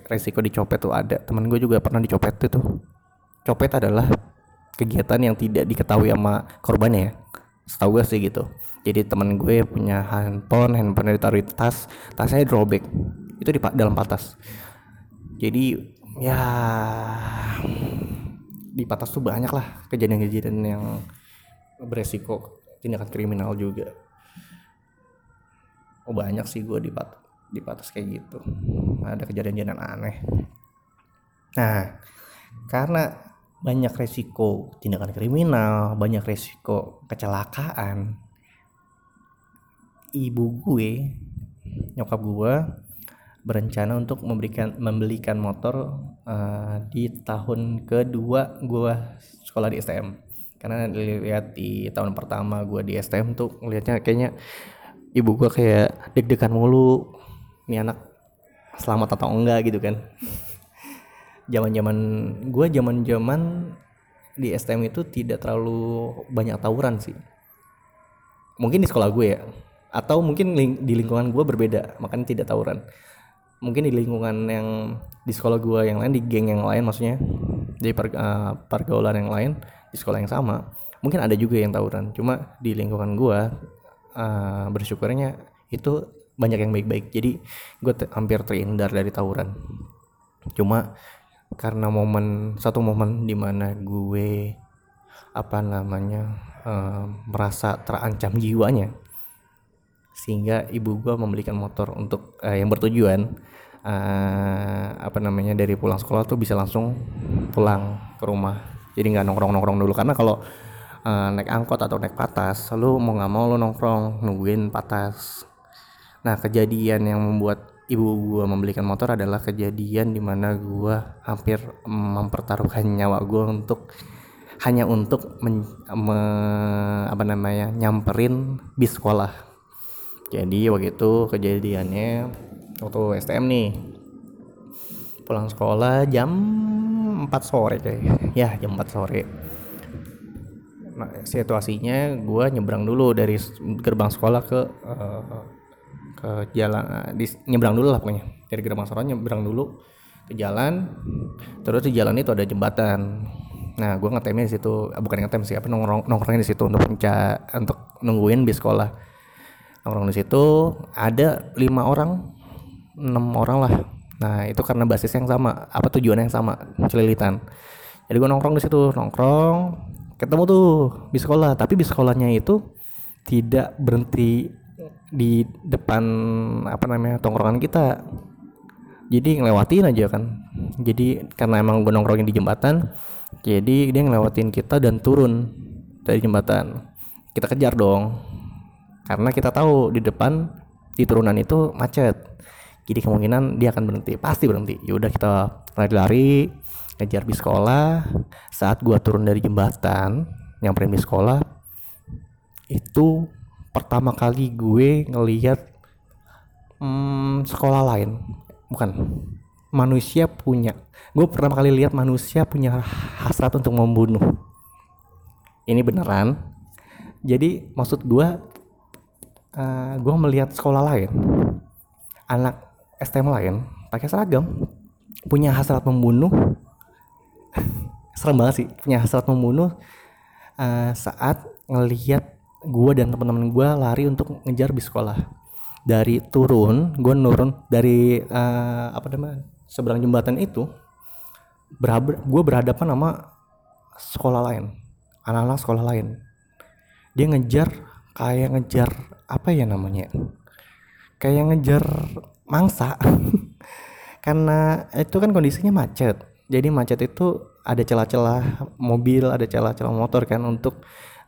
resiko dicopet tuh ada. Teman gue juga pernah dicopet itu copet adalah kegiatan yang tidak diketahui sama korbannya ya setahu gue sih gitu. Jadi teman gue punya handphone handphone ditaruh di tas tasnya drawback. Itu di dalam patas. Jadi ya di patas tuh banyak lah kejadian-kejadian yang beresiko tindakan kriminal juga. Oh banyak sih gue di pat di patas kayak gitu. Ada kejadian-kejadian aneh. Nah karena banyak resiko tindakan kriminal banyak resiko kecelakaan. Ibu gue nyokap gue berencana untuk memberikan membelikan motor uh, di tahun kedua gue sekolah di STM karena lihat di tahun pertama gue di STM tuh ngelihatnya kayaknya ibu gue kayak deg-degan mulu. Ini anak selamat atau enggak gitu kan zaman-zaman gue zaman-zaman di STM itu tidak terlalu banyak tawuran sih. Mungkin di sekolah gue ya atau mungkin ling di lingkungan gue berbeda makanya tidak tawuran. Mungkin di lingkungan yang di sekolah gue yang lain di geng yang lain maksudnya di per, uh, pergaulan yang lain di sekolah yang sama mungkin ada juga yang tawuran. Cuma di lingkungan gue uh, bersyukurnya itu banyak yang baik-baik. Jadi gue hampir terhindar dari tawuran. Cuma karena momen satu momen di mana gue apa namanya uh, merasa terancam jiwanya. Sehingga ibu gue membelikan motor untuk uh, yang bertujuan uh, apa namanya dari pulang sekolah tuh bisa langsung pulang ke rumah. Jadi nggak nongkrong nongkrong dulu. Karena kalau uh, naik angkot atau naik patas lu mau nggak mau lu nongkrong nungguin patas. Nah kejadian yang membuat ibu gue membelikan motor adalah kejadian di mana gue hampir mempertaruhkan nyawa gue untuk hanya untuk men, me, apa namanya nyamperin bis sekolah. Jadi waktu itu kejadiannya waktu STM nih. Pulang sekolah jam 4 sore kayak ya jam 4 sore. Nah, situasinya gue nyebrang dulu dari gerbang sekolah ke uh, ke jalan eh, di, nyebrang dulu lah pokoknya. Dari gerbang Soro nyebrang dulu ke jalan terus di jalan itu ada jembatan. Nah gue ngetemnya di situ eh, bukan ngetem sih apa nongkrong nongkrongnya di situ untuk penca untuk nungguin bis sekolah. Nongkrong di situ ada lima orang enam orang lah. Nah itu karena basis yang sama apa tujuan yang sama celilitan. Jadi gue nongkrong di situ nongkrong ketemu tuh bis sekolah. Tapi bis sekolahnya itu tidak berhenti di depan apa namanya tongkrongan kita. Jadi ngelewatin aja kan. Jadi karena emang gue nongkrongin di jembatan jadi dia ngelewatin kita dan turun dari jembatan. Kita kejar dong. Karena kita tahu di depan di turunan itu macet. Jadi kemungkinan dia akan berhenti. Pasti berhenti. Yaudah kita lari-lari kejar di sekolah. Saat gua turun dari jembatan nyamperin di sekolah itu pertama kali gue ngelihat hmm, sekolah lain. Bukan manusia punya gue pertama kali lihat manusia punya hasrat untuk membunuh. Ini beneran. Jadi maksud gue uh, gue melihat sekolah lain anak STM lain pakai seragam punya hasrat membunuh. [LAUGHS] Serem banget sih punya hasrat membunuh uh, saat ngelihat gue dan teman-teman gue lari untuk ngejar bis sekolah. Dari turun gue nurun dari uh, apa namanya seberang jembatan itu gue berhadapan sama sekolah lain anak-anak sekolah lain. Dia ngejar kayak ngejar apa ya namanya kayak ngejar mangsa. [LAUGHS] Karena itu kan kondisinya macet. Jadi macet itu ada celah-celah mobil ada celah-celah motor kan untuk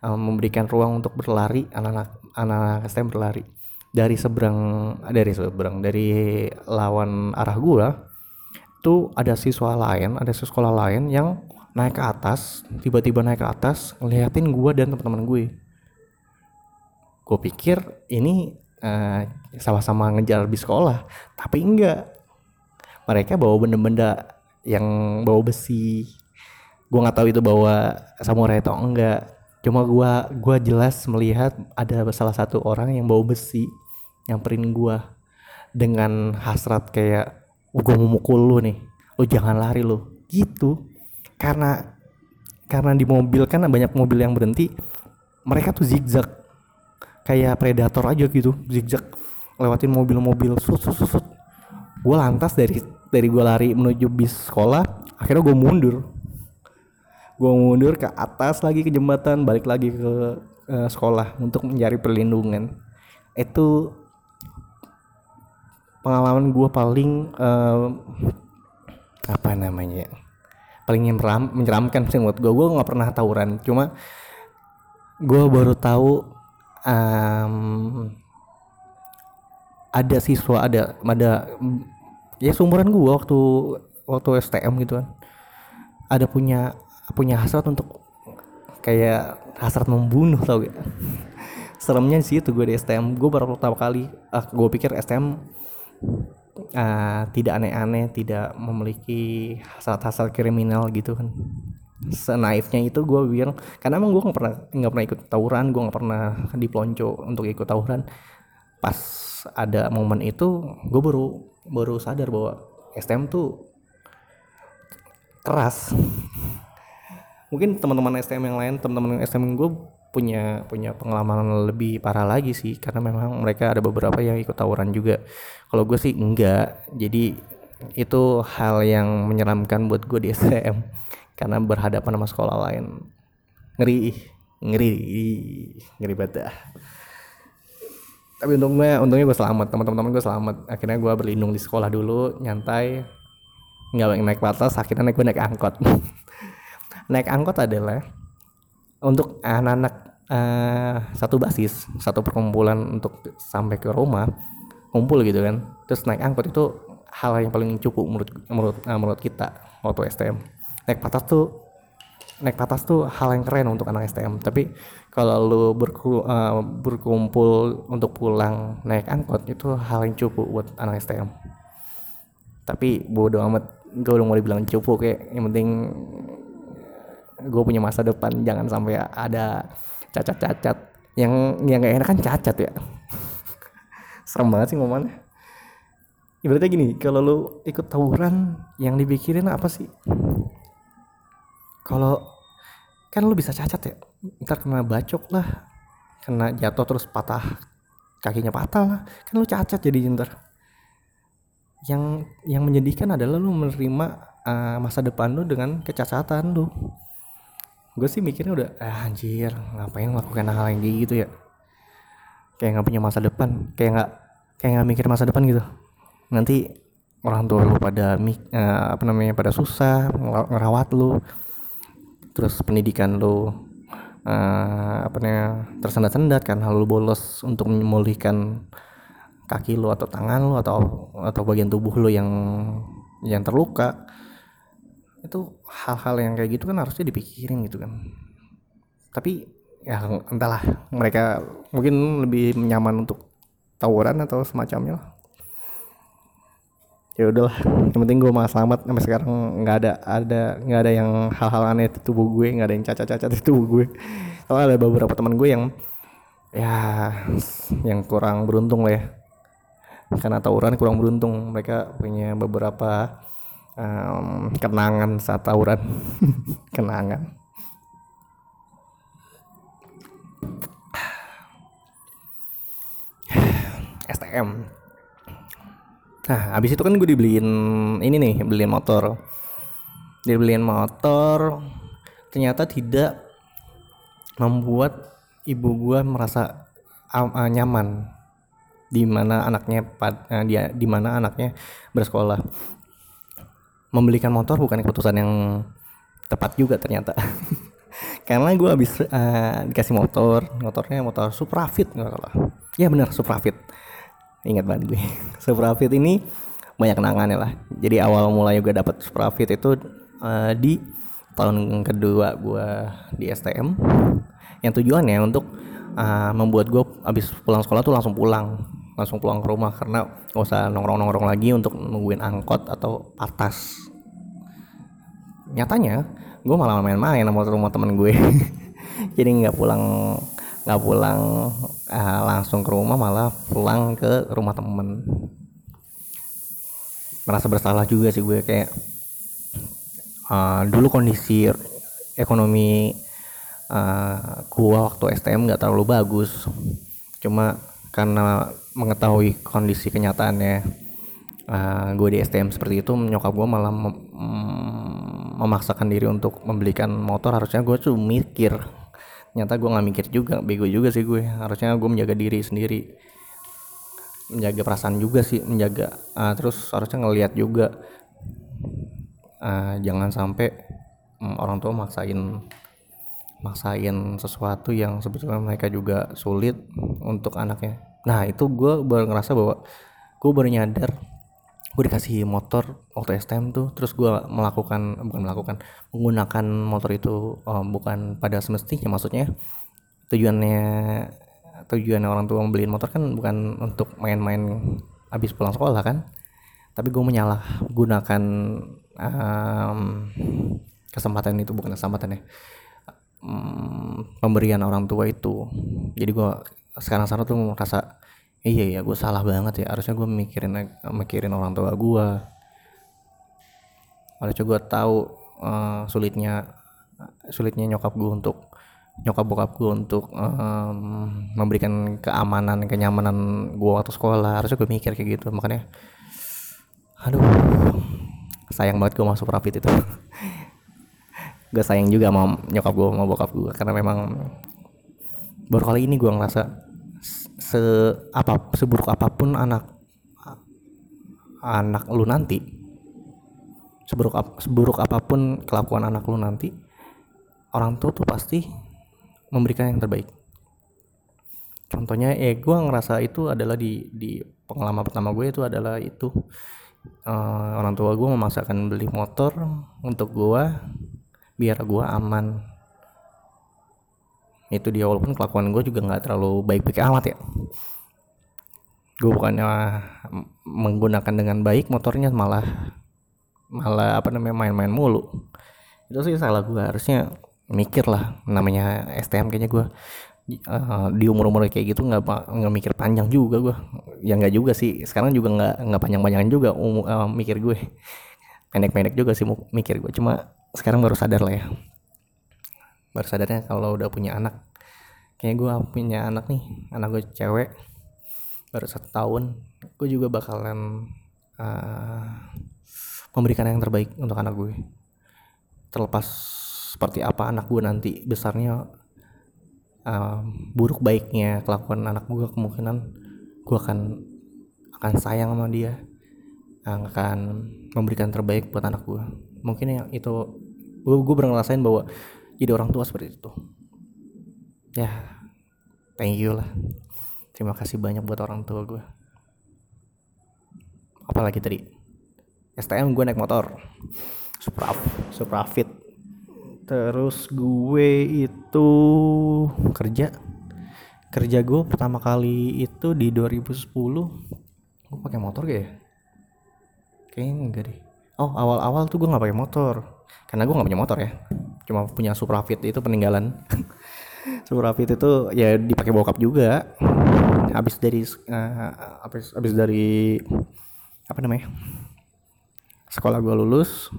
um, memberikan ruang untuk berlari anak-anak anak STM berlari. Dari seberang dari seberang dari lawan arah gua tuh ada siswa lain ada siswa sekolah lain yang naik ke atas tiba-tiba naik ke atas ngeliatin gua dan teman-teman gue. Gue pikir ini uh, sama-sama ngejar di sekolah tapi enggak. Mereka bawa benda-benda yang bawa besi. Gue nggak tahu itu bawa samurai atau enggak cuma gue gua jelas melihat ada salah satu orang yang bawa besi yang nyamperin gue dengan hasrat kayak gue mau mukul lu nih. Lu jangan lari lu. Gitu. Karena karena di mobil kan banyak mobil yang berhenti mereka tuh zigzag. Kayak predator aja gitu zigzag. Lewatin mobil-mobil sut sut sut, sut. gue lantas dari dari gue lari menuju bis sekolah akhirnya gue mundur gue mundur ke atas lagi ke jembatan balik lagi ke uh, sekolah untuk mencari perlindungan. Itu pengalaman gue paling uh, apa namanya paling menyeram, menyeramkan sih menurut gue gue nggak pernah tawuran cuma gue baru tahu um, ada siswa ada ada ya seumuran gue waktu waktu STM gitu kan. Ada punya punya hasrat untuk kayak hasrat membunuh tau gak? Seremnya di situ gue di STM gue baru pertama kali ah gue pikir STM uh, ah, tidak aneh-aneh tidak memiliki hasrat-hasrat kriminal gitu kan. Senaifnya itu gue bilang karena emang gue nggak pernah nggak pernah ikut tawuran gue nggak pernah dipelonco untuk ikut tawuran. Pas ada momen itu gue baru baru sadar bahwa STM tuh keras mungkin teman-teman STM yang lain teman-teman STM gue punya punya pengalaman lebih parah lagi sih. Karena memang mereka ada beberapa yang ikut tawuran juga. Kalau gue sih enggak. Jadi itu hal yang menyeramkan buat gue di STM karena berhadapan sama sekolah lain. Ngeri. Ngeri. Ngeri banget tapi untungnya untungnya gue selamat. Teman-teman gue selamat. Akhirnya gue berlindung di sekolah dulu. Nyantai. Nggak naik batas. Akhirnya gue naik angkot [LAUGHS] naik angkot adalah untuk anak-anak uh, satu basis satu perkumpulan untuk sampai ke rumah kumpul gitu kan. Terus naik angkot itu hal yang paling cukup menurut menurut uh, menurut kita waktu STM naik patas tuh naik patas tuh hal yang keren untuk anak STM tapi kalau lu berku, uh, berkumpul untuk pulang naik angkot itu hal yang cukup buat anak STM tapi bodo amat gue udah mau dibilang cupu kayak yang penting gue punya masa depan jangan sampai ada cacat-cacat. Yang yang gak enak kan cacat ya. [LAUGHS] Serem banget sih ngomongnya ibaratnya gini kalau lu ikut tawuran yang dipikirin apa sih? Kalau kan lu bisa cacat ya. Ntar kena bacok lah kena jatuh terus patah kakinya patah lah. Kan lu cacat jadi ntar. Yang yang menyedihkan adalah lu menerima uh, masa depan lu dengan kecacatan lu gue sih mikirnya udah ah, anjir ngapain melakukan hal yang gitu ya? Kayak nggak punya masa depan kayak nggak kayak nggak mikir masa depan gitu. Nanti orang tua lu pada uh, apa namanya pada susah ngerawat lu terus pendidikan lu uh, apa namanya tersendat-sendat hal lu bolos untuk memulihkan kaki lu atau tangan lu atau atau bagian tubuh lu yang yang terluka itu hal-hal yang kayak gitu kan harusnya dipikirin gitu kan. Tapi ya entahlah mereka mungkin lebih nyaman untuk tawuran atau semacamnya ya udahlah yang penting gue mah selamat. Sampai sekarang nggak ada ada nggak ada yang hal-hal aneh di tubuh gue nggak ada yang cacat-cacat di tubuh gue. Soalnya ada beberapa teman gue yang ya yang kurang beruntung lah ya. Karena tawuran kurang beruntung. Mereka punya beberapa um, kenangan saat tawuran. [LAUGHS] Kenangan. [SIGHS] STM nah habis itu kan gue dibeliin ini nih beliin motor. Dibeliin motor ternyata tidak membuat ibu gue merasa uh, nyaman. Di mana anaknya pad, uh, dia di mana anaknya bersekolah membelikan motor bukan keputusan yang tepat juga ternyata. [LAUGHS] Karena gue habis uh, dikasih motor motornya motor Suprafit nggak salah. Ya benar Suprafit. Ingat banget gue. [LAUGHS] Suprafit ini banyak kenangannya lah. Jadi awal mulai gue dapat Suprafit itu uh, di tahun kedua gue di STM yang tujuannya untuk uh, membuat gue habis pulang sekolah tuh langsung pulang langsung pulang ke rumah karena gak usah nongkrong-nongkrong lagi untuk nungguin angkot atau patas nyatanya gue malah main-main sama rumah temen gue. [LAUGHS] Jadi nggak pulang nggak pulang uh, langsung ke rumah malah pulang ke rumah temen. Merasa bersalah juga sih gue kayak uh, dulu kondisi ekonomi uh, gua waktu STM nggak terlalu bagus. Cuma karena mengetahui kondisi kenyataannya uh, gue di STM seperti itu nyokap gue malah mem memaksakan diri untuk membelikan motor. Harusnya gue tuh mikir. Nyata gue nggak mikir juga bego juga sih gue. Harusnya gue menjaga diri sendiri. Menjaga perasaan juga sih menjaga uh, terus harusnya ngelihat juga. Uh, jangan sampai um, orang tua maksain maksain sesuatu yang sebetulnya mereka juga sulit untuk anaknya nah itu gue baru ngerasa bahwa gue baru nyadar gue dikasih motor waktu STM tuh terus gue melakukan bukan melakukan menggunakan motor itu um, bukan pada semestinya maksudnya tujuannya tujuannya orang tua membeliin motor kan bukan untuk main-main habis pulang sekolah kan tapi gue menyalahgunakan um, kesempatan itu bukan kesempatan ya um, pemberian orang tua itu. Jadi gue sekarang sana tuh merasa iya ya gue salah banget ya. Harusnya gue mikirin mikirin orang tua gue harusnya gue tahu uh, sulitnya sulitnya nyokap gue untuk nyokap bokap gue untuk um, memberikan keamanan kenyamanan gue waktu sekolah. Harusnya gue mikir kayak gitu. Makanya aduh sayang banget gue masuk rapid itu. [LAUGHS] Gue sayang juga sama nyokap gue sama bokap gue karena memang baru kali ini gue ngerasa se apa seburuk apa pun anak anak lu nanti seburuk seburuk apa pun kelakuan anak lu nanti orang tua tuh pasti memberikan yang terbaik. Contohnya eh gue ngerasa itu adalah di di pengalaman pertama gue itu adalah itu uh, orang tua gue memaksakan beli motor untuk gue biar gue aman itu dia walaupun kelakuan gue juga nggak terlalu baik-baik amat ya. Gue bukannya menggunakan dengan baik motornya malah malah apa namanya main-main mulu. Itu sih salah gue harusnya mikir lah namanya STM kayaknya gue uh, di umur umur kayak gitu nggak nggak mikir panjang juga gue ya nggak juga sih sekarang juga nggak nggak panjang panjangan juga um, uh, mikir gue. Pendek pendek juga sih mikir gue cuma sekarang baru sadar lah ya baru sadarnya kalau udah punya anak. Kayak gue punya anak nih anak gue cewek baru satu tahun. Gue juga bakalan uh, memberikan yang terbaik untuk anak gue terlepas seperti apa anak gue nanti besarnya uh, buruk baiknya kelakuan anak gue kemungkinan gue akan akan sayang sama dia akan memberikan terbaik buat anak gue mungkin ya itu gue gue pernah ngerasain bahwa jadi orang tua seperti itu. Ya thank you lah. Terima kasih banyak buat orang tua gue apalagi tadi? STM gue naik motor. Supra Supra Fit terus gue itu kerja. Kerja gue pertama kali itu di 2010 gue pakai motor gak ya? Kayaknya enggak deh. Oh awal-awal tuh gue nggak pakai motor. Karena gue nggak punya motor ya cuma punya Suprafit itu peninggalan. [LAUGHS] Suprafit itu ya dipakai bokap juga. Habis dari uh, habis dari apa namanya sekolah gue lulus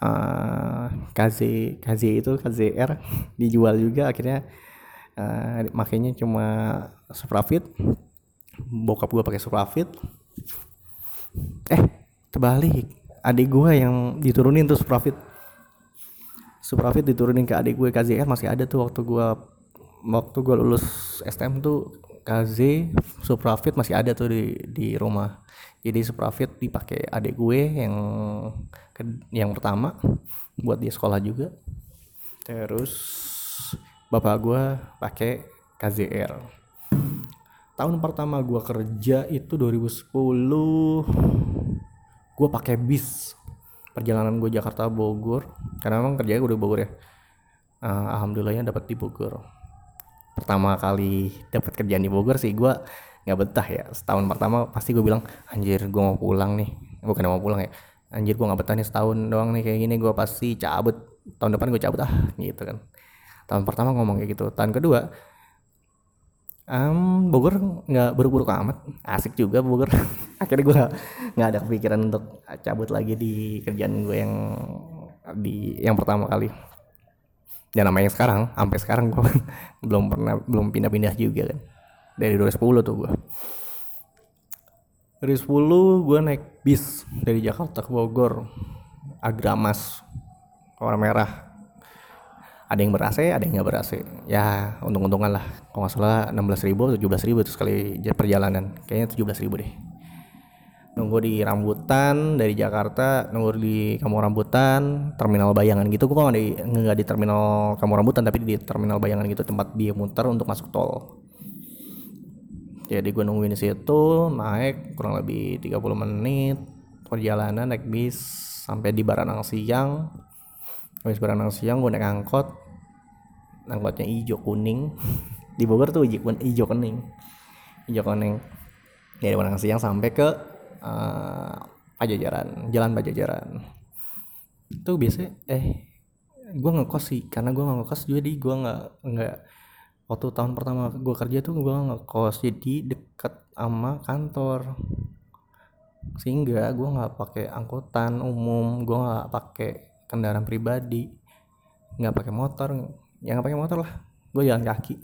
uh, KZ KZ itu KZR dijual juga akhirnya uh, makanya cuma Suprafit. Bokap gue pakai Suprafit. Eh terbalik adik gue yang diturunin tuh Suprafit Suprafit diturunin ke adik gue KZR masih ada tuh waktu gue waktu gue lulus STM tuh KZ Suprafit masih ada tuh di di rumah. Jadi Suprafit dipakai adik gue yang yang pertama buat dia sekolah juga. Terus bapak gue pakai KZR tahun pertama gue kerja itu 2010 gue pakai bis perjalanan gue Jakarta Bogor karena memang kerjanya gue udah Bogor ya. Uh, alhamdulillahnya dapat di Bogor. Pertama kali dapat kerjaan di Bogor sih gue nggak betah ya. Setahun pertama pasti gue bilang anjir gue mau pulang nih. Bukan mau pulang ya. Anjir gue nggak betah nih setahun doang nih kayak gini gue pasti cabut. Tahun depan gue cabut ah gitu kan. Tahun pertama ngomong kayak gitu. Tahun kedua um, Bogor nggak buruk-buruk amat. Asik juga Bogor. [LAUGHS] Akhirnya gue nggak ada kepikiran untuk cabut lagi di kerjaan gue yang di yang pertama kali. Dan namanya sekarang sampai sekarang gue [LAUGHS] belum pernah belum pindah-pindah juga kan. Dari 2010 tuh gue dari 10 gue naik bis dari Jakarta ke Bogor. Agramas warna merah ada yang ber AC ada yang nggak ber ya untung-untungan lah. Kalau nggak salah 16 ribu atau 17 ribu itu sekali perjalanan. Kayaknya 17 ribu deh. Nunggu di rambutan dari Jakarta nunggu di kamu rambutan terminal bayangan gitu. Gue nggak di nggak di terminal kamu rambutan tapi di terminal bayangan gitu tempat dia muter untuk masuk tol. Jadi gue nungguin di situ naik kurang lebih 30 menit perjalanan naik bis sampai di Baranang siang habis berenang siang gue naik angkot. Angkotnya hijau kuning. [LAUGHS] Di Bogor tuh hijau, kuning hijau kuning dari berenang siang sampai ke uh, Pajajaran jalan Pajajaran itu biasa eh gue ngekos sih. Karena gue ngekos jadi gue nggak nggak waktu tahun pertama gue kerja tuh gue ngekos. Jadi deket sama kantor. Sehingga gue nggak pakai angkutan umum gue nggak pakai kendaraan pribadi nggak pakai motor ya nggak pakai motor lah gue jalan kaki.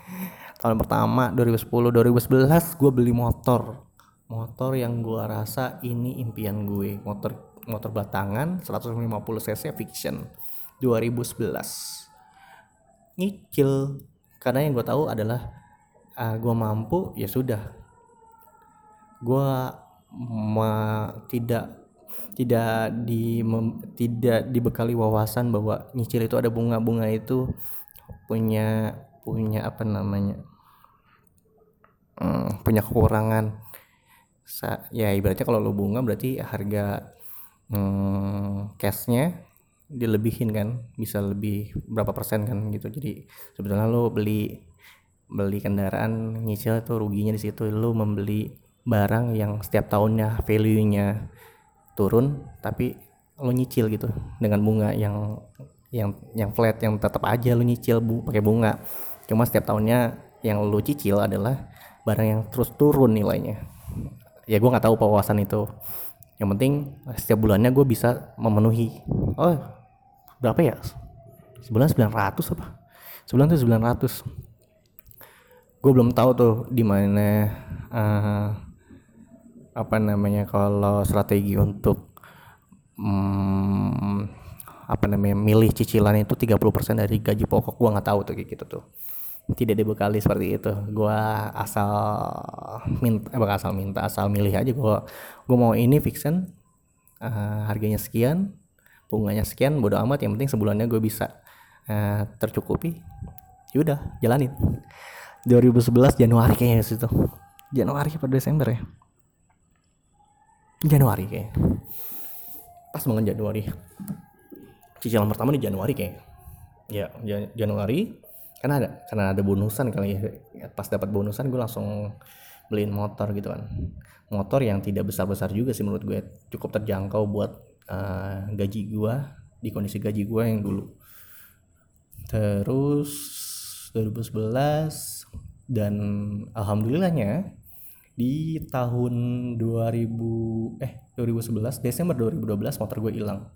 [LAUGHS] Tahun pertama 2010 2011 gue beli motor. Motor yang gue rasa ini impian gue. Motor motor batangan 150 cc fiction 2011 nyicil karena yang gue tahu adalah uh, ah, gue mampu ya sudah. Gue tidak tidak di mem, tidak dibekali wawasan bahwa nyicil itu ada bunga-bunga itu punya punya apa namanya hmm, punya kekurangan. Sa ya ibaratnya kalau lo bunga berarti harga hmm, cashnya dilebihin kan bisa lebih berapa persen kan gitu. Jadi sebetulnya lo beli beli kendaraan nyicil itu ruginya di situ. Lo membeli barang yang setiap tahunnya value-nya turun tapi lo nyicil gitu dengan bunga yang yang yang flat yang tetap aja lo nyicil bu pakai bunga. Cuma setiap tahunnya yang lo cicil adalah barang yang terus turun nilainya. Ya gue nggak tahu pewawasan itu. Yang penting setiap bulannya gue bisa memenuhi. Oh berapa ya? Sebulan 900 apa? Sebulan tuh 900 gue belum tahu tuh di mana uh, apa namanya kalau strategi untuk hmm, apa namanya milih cicilan itu 30% dari gaji pokok. Gua nggak tahu tuh kayak gitu tuh. Tidak dibekali seperti itu. Gua asal minta eh, asal minta asal milih aja. Gua gua mau ini fiction uh, harganya sekian bunganya sekian bodo amat. Yang penting sebulannya gue bisa uh, tercukupi. Yaudah jalanin. 2011 Januari kayaknya situ. Januari pada Desember ya Januari kayak pas banget Januari. Cicilan pertama di Januari kayak ya Januari. Karena ada karena ada bonusan kali ya. Pas dapat bonusan gue langsung beliin motor gitu kan. Motor yang tidak besar besar juga sih menurut gue. Cukup terjangkau buat uh, gaji gue di kondisi gaji gue yang dulu. Terus 2011 dan alhamdulillahnya di tahun 2000 eh 2011 Desember 2012 motor gue hilang.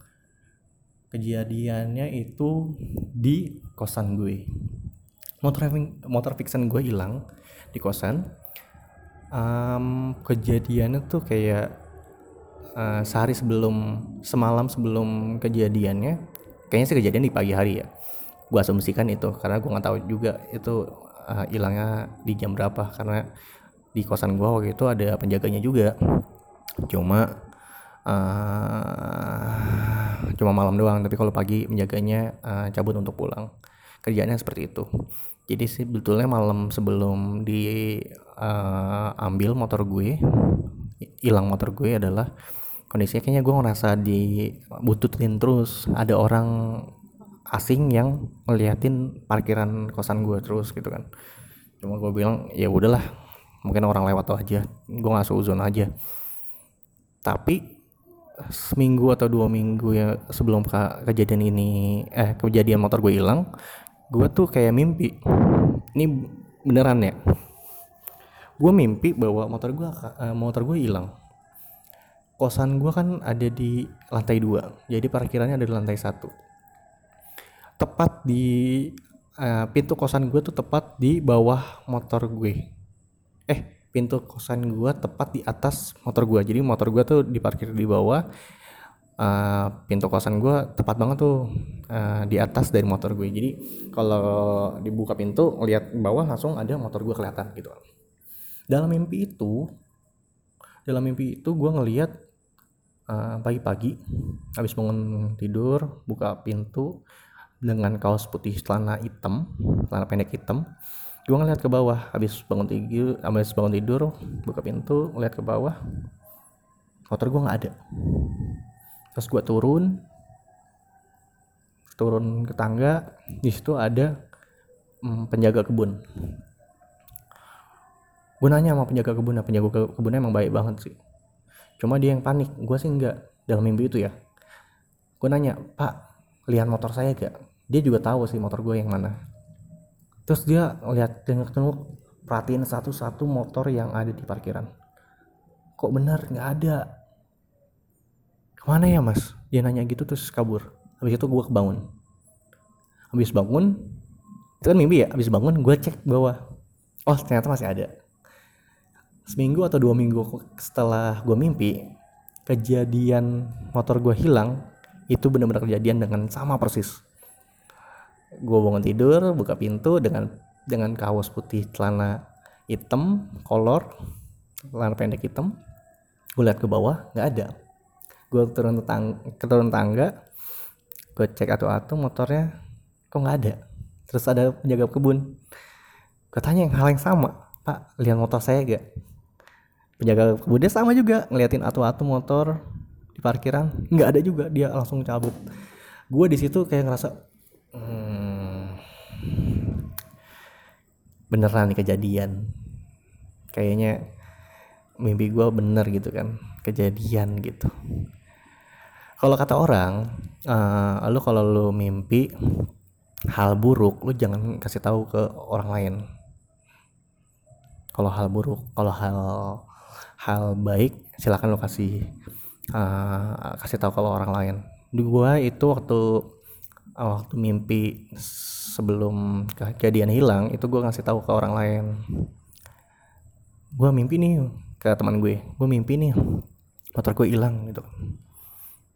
Kejadiannya itu di kosan gue. Motor motor fiction gue hilang di kosan. Um, kejadiannya tuh kayak uh, sehari sebelum semalam sebelum kejadiannya kayaknya sih kejadian di pagi hari ya. Gue asumsikan itu karena gue nggak tahu juga itu eh, hilangnya uh, di jam berapa karena di kosan gue waktu itu ada penjaganya juga. Cuma uh, cuma malam doang tapi kalau pagi penjaganya uh, cabut untuk pulang. Kerjanya seperti itu. Jadi sih sebetulnya malam sebelum eh, uh, motor gue hilang motor gue adalah kondisinya kayaknya gue ngerasa dibututin terus. Ada orang asing yang ngeliatin parkiran kosan gue terus gitu kan. Cuma gue bilang ya udahlah mungkin orang lewat tuh aja gue nggak seuzon aja. Tapi seminggu atau dua minggu ya sebelum ke kejadian ini eh kejadian motor gue hilang gue tuh kayak mimpi. Ini beneran ya. Gue mimpi bahwa motor gue uh, motor gue hilang. Kosan gue kan ada di lantai dua jadi parkirannya ada di lantai satu. Tepat di uh, pintu kosan gue tuh tepat di bawah motor gue. eh pintu kosan gue tepat di atas motor gue jadi motor gue tuh diparkir di bawah uh, pintu kosan gue tepat banget tuh uh, di atas dari motor gue jadi kalau dibuka pintu lihat bawah langsung ada motor gue kelihatan gitu. Dalam mimpi itu dalam mimpi itu gue ngeliat uh, pagi-pagi habis bangun tidur buka pintu dengan kaos putih celana hitam celana pendek hitam gue ngeliat ke bawah habis bangun tidur habis bangun tidur buka pintu ngeliat ke bawah motor gue nggak ada. Terus gue turun turun ke tangga di situ ada mm, penjaga kebun. Gue nanya sama penjaga kebun nah penjaga kebunnya emang baik banget sih. Cuma dia yang panik gue sih enggak dalam mimpi itu ya. Gue nanya pak lihat motor saya gak dia juga tahu sih motor gue yang mana terus dia lihat tengok tengok perhatiin satu-satu motor yang ada di parkiran. Kok benar nggak ada. Ke mana ya mas? Dia nanya gitu terus kabur. Habis itu gue kebangun. Habis bangun itu kan mimpi ya? Habis bangun gue cek bawah. Oh ternyata masih ada. Seminggu atau dua minggu setelah gue mimpi kejadian motor gue hilang itu benar-benar kejadian dengan sama persis gue bangun tidur buka pintu dengan dengan kaos putih celana hitam kolor celana pendek hitam. Gue lihat ke bawah nggak ada. Gue turun tang turun tangga gue cek atu-atu motornya kok nggak ada? Terus ada penjaga kebun. Gue tanya yang hal yang sama pak lihat motor saya gak penjaga kebunnya sama juga ngeliatin atu-atu motor di parkiran. Nggak ada juga dia langsung cabut. Gue di situ kayak ngerasa hmm, beneran nih kejadian. Kayaknya mimpi gue bener gitu kan kejadian gitu. Kalau kata orang uh, lu kalau lu mimpi hal buruk lu jangan kasih tahu ke orang lain. Kalau hal buruk kalau hal hal baik silakan lu kasih uh, kasih tahu ke orang lain. Di gua itu waktu waktu mimpi sebelum kejadian hilang itu gua ngasih tahu ke orang lain. Gua mimpi nih ke teman gue. Gue mimpi nih motor gue hilang gitu.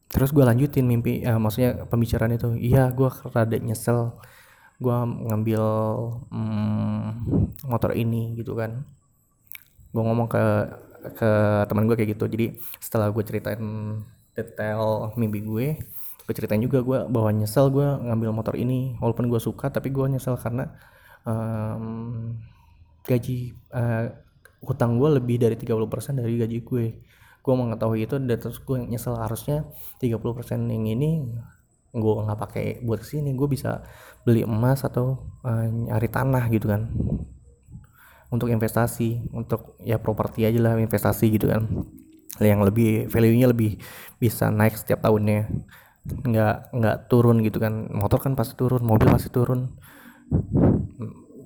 Terus gue lanjutin mimpi uh, maksudnya pembicaraan itu. Iya gue rada nyesel. Gue ngambil mm, motor ini gitu kan. Gue ngomong ke ke teman gue kayak gitu. Jadi setelah gue ceritain detail mimpi gue gue ceritain juga gue bahwa nyesel gue ngambil motor ini walaupun gue suka tapi gue nyesel karena um, gaji uh, hutang gue lebih dari 30% dari gaji gue. Gue mengetahui itu dan terus gue nyesel harusnya 30% yang ini gue nggak pakai buat sini gue bisa beli emas atau uh, nyari tanah gitu kan. Untuk investasi untuk ya properti aja lah investasi gitu kan. Yang lebih value nya lebih bisa naik setiap tahunnya nggak nggak turun gitu kan. Motor kan pasti turun mobil pasti turun.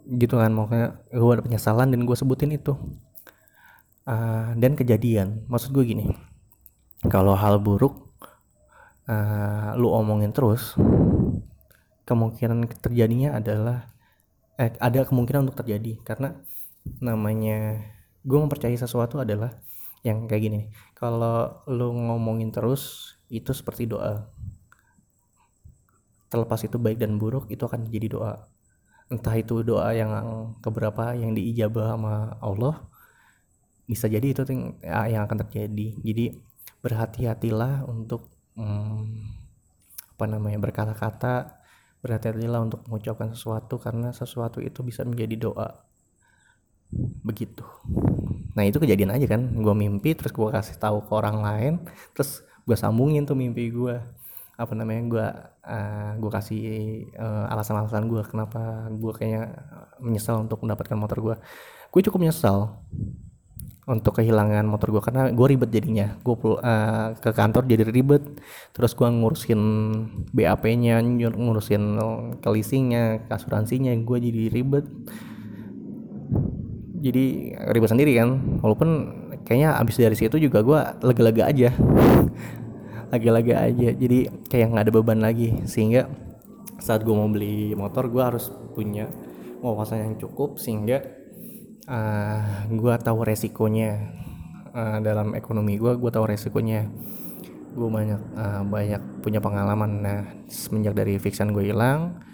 Gitu kan makanya gue ada penyesalan dan gue sebutin itu. Uh, dan kejadian. Maksud gue gini kalau hal buruk uh, lu omongin terus kemungkinan terjadinya adalah eh, ada kemungkinan untuk terjadi. Karena namanya gue mempercayai sesuatu adalah yang kayak gini kalau lu ngomongin terus itu seperti doa. Terlepas itu baik dan buruk itu akan jadi doa. Entah itu doa yang keberapa yang diijabah sama Allah bisa jadi itu ya, yang akan terjadi. Jadi berhati-hatilah untuk hmm, apa namanya berkata-kata berhati-hatilah untuk mengucapkan sesuatu karena sesuatu itu bisa menjadi doa. Begitu. Nah itu kejadian aja kan. Gue mimpi terus gue kasih tahu ke orang lain terus gue sambungin tuh mimpi gue apa namanya gue uh, gue kasih uh, alasan-alasan gue kenapa gue kayaknya menyesal untuk mendapatkan motor gue gue cukup menyesal untuk kehilangan motor gue karena gue ribet jadinya. Gue uh, ke kantor jadi ribet terus gue ngurusin BAP-nya ngurusin ke leasingnya asuransinya gue jadi ribet. Jadi ribet sendiri kan walaupun kayaknya abis dari situ juga gue lega-lega aja. [LAUGHS] Lega-lega aja. Jadi kayak nggak ada beban lagi. Sehingga saat gue mau beli motor gue harus punya wawasan yang cukup sehingga uh, eh, gue tahu resikonya uh, dalam ekonomi gue gue tahu resikonya. Gue banyak uh, banyak punya pengalaman. Nah semenjak dari fiction gue hilang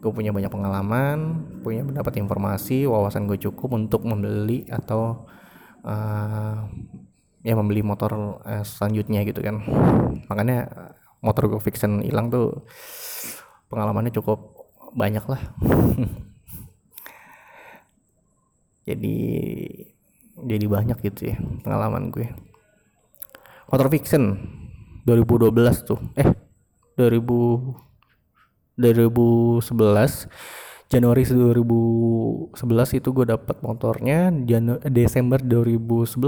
gue punya banyak pengalaman punya mendapat informasi wawasan gue cukup untuk membeli atau uh, ya membeli motor uh, selanjutnya gitu kan. Makanya motor gue fiction hilang tuh pengalamannya cukup banyak lah. [LAUGHS] Jadi jadi banyak gitu ya pengalaman gue. Motor fiction 2012 tuh. Eh 2000 2011 Januari 2011 itu gue dapat motornya Janu Desember 2011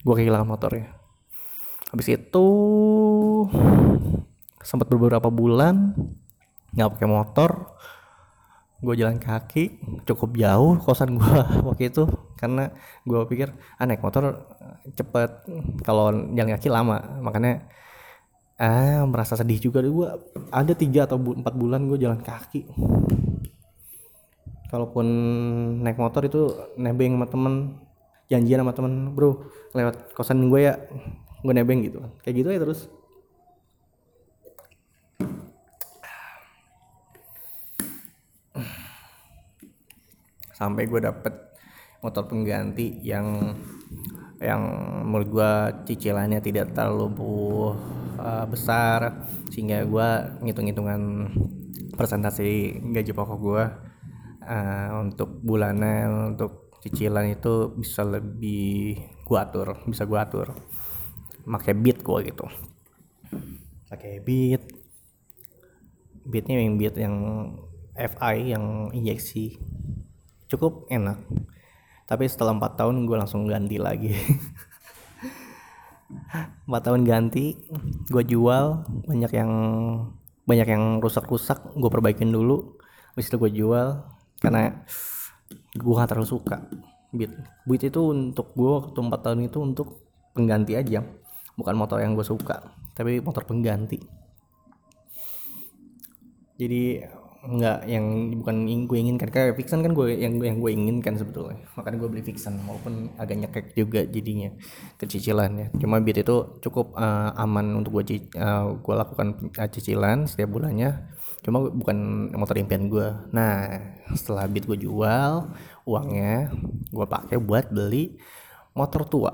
gue kehilangan motornya. Habis itu sempat beberapa bulan nggak pakai motor gue jalan kaki cukup jauh kosan gue [LAUGHS] waktu itu karena gue pikir ah naik motor cepet kalau jalan kaki lama. Makanya ah merasa sedih juga. Gue ada tiga atau empat bulan gue jalan kaki kalaupun naik motor itu nebeng sama temen janjian sama temen bro lewat kosan gue ya gue nebeng gitu. Kayak gitu ya terus. Sampai gue dapet motor pengganti yang yang menurut gue cicilannya tidak terlalu uh, besar sehingga gue ngitung-ngitungan presentasi gaji pokok gue uh, untuk bulanan untuk cicilan itu bisa lebih gue atur bisa gue atur. Pakai beat gue gitu. Pakai beat. Beatnya yang beat yang FI yang injeksi. Cukup enak. Tapi setelah empat tahun gue langsung ganti lagi. [LAUGHS] Empat tahun ganti gue jual banyak yang banyak yang rusak-rusak gue perbaikin dulu. Habis itu gue jual karena gue gak terlalu suka beat. Beat itu untuk gue waktu empat tahun itu untuk pengganti aja bukan motor yang gue suka tapi motor pengganti. Jadi nggak yang bukan yang gue inginkan. Kayak fiction kan gue yang yang gue inginkan sebetulnya. Makanya gue beli fiction walaupun agak nyekek juga jadinya kecicilannya. Cuma beat itu cukup uh, aman untuk gue uh, gue lakukan cicilan setiap bulannya cuma bukan motor impian gue nah setelah beat gue jual uangnya gue pakai buat beli motor tua.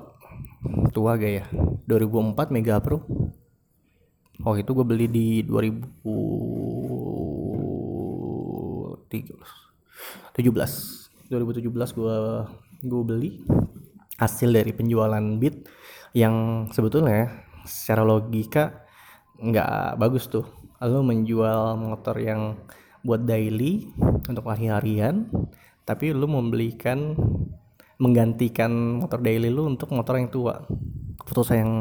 Tua gaya 2004 Mega Pro. Oh itu gue beli di 2000 17 2017 gue gue beli hasil dari penjualan Beat yang sebetulnya secara logika nggak bagus tuh lo menjual motor yang buat daily untuk hari-harian. Tapi lu membelikan menggantikan motor daily lu untuk motor yang tua. Putusan yang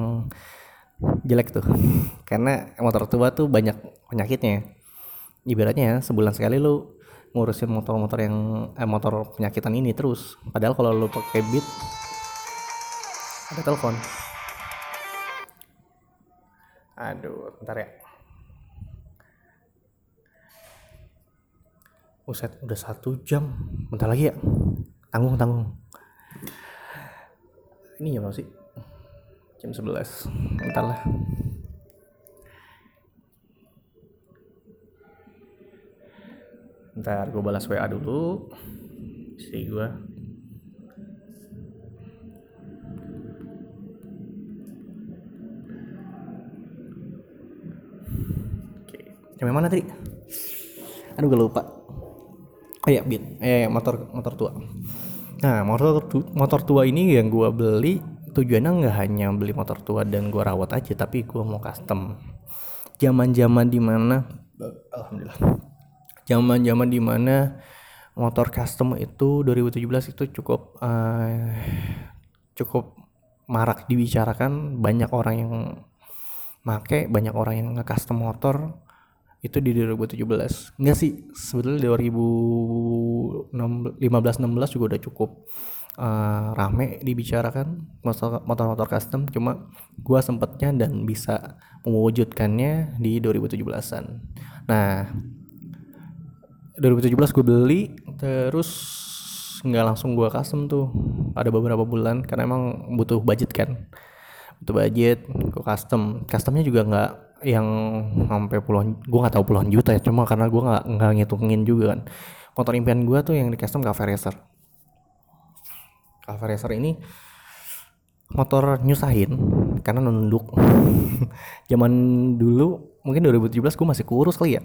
jelek tuh. [LAUGHS] Karena motor tua tuh banyak penyakitnya. Ibaratnya sebulan sekali lu ngurusin motor-motor yang eh, motor penyakitan ini terus. Padahal kalau lu pakai beat ada telepon. Aduh bentar ya Uset udah satu jam. Bentar lagi ya. Tanggung tanggung. Ini ya sih? Jam 11 bentar lah. Ntar gue balas WA dulu. Si gue oke. Sampai mana tadi aduh gue lupa oh ya beat eh motor motor tua. Nah motor motor tua ini yang gue beli tujuannya nggak hanya beli motor tua dan gue rawat aja tapi gue mau custom. Zaman zaman di mana alhamdulillah. Zaman-zaman di mana motor custom itu 2017 itu cukup uh, cukup marak dibicarakan. Banyak orang yang make banyak orang yang nge-custom motor itu di 2017 enggak sih sebetulnya 2015 16 juga udah cukup uh, rame dibicarakan motor-motor custom. Cuma gua sempetnya dan bisa mewujudkannya di 2017an nah 2017 gue beli terus nggak langsung gue custom tuh. Ada beberapa bulan karena emang butuh budget kan. Butuh budget gue custom. Customnya juga nggak yang sampai puluhan gue nggak tahu puluhan juta ya cuma karena gue nggak nggak ngitungin juga kan. Motor impian gue tuh yang di custom Cafe Racer. Cafe Racer ini motor nyusahin karena nunduk. [LAUGHS] Zaman dulu mungkin 2017 gue masih kurus kali ya.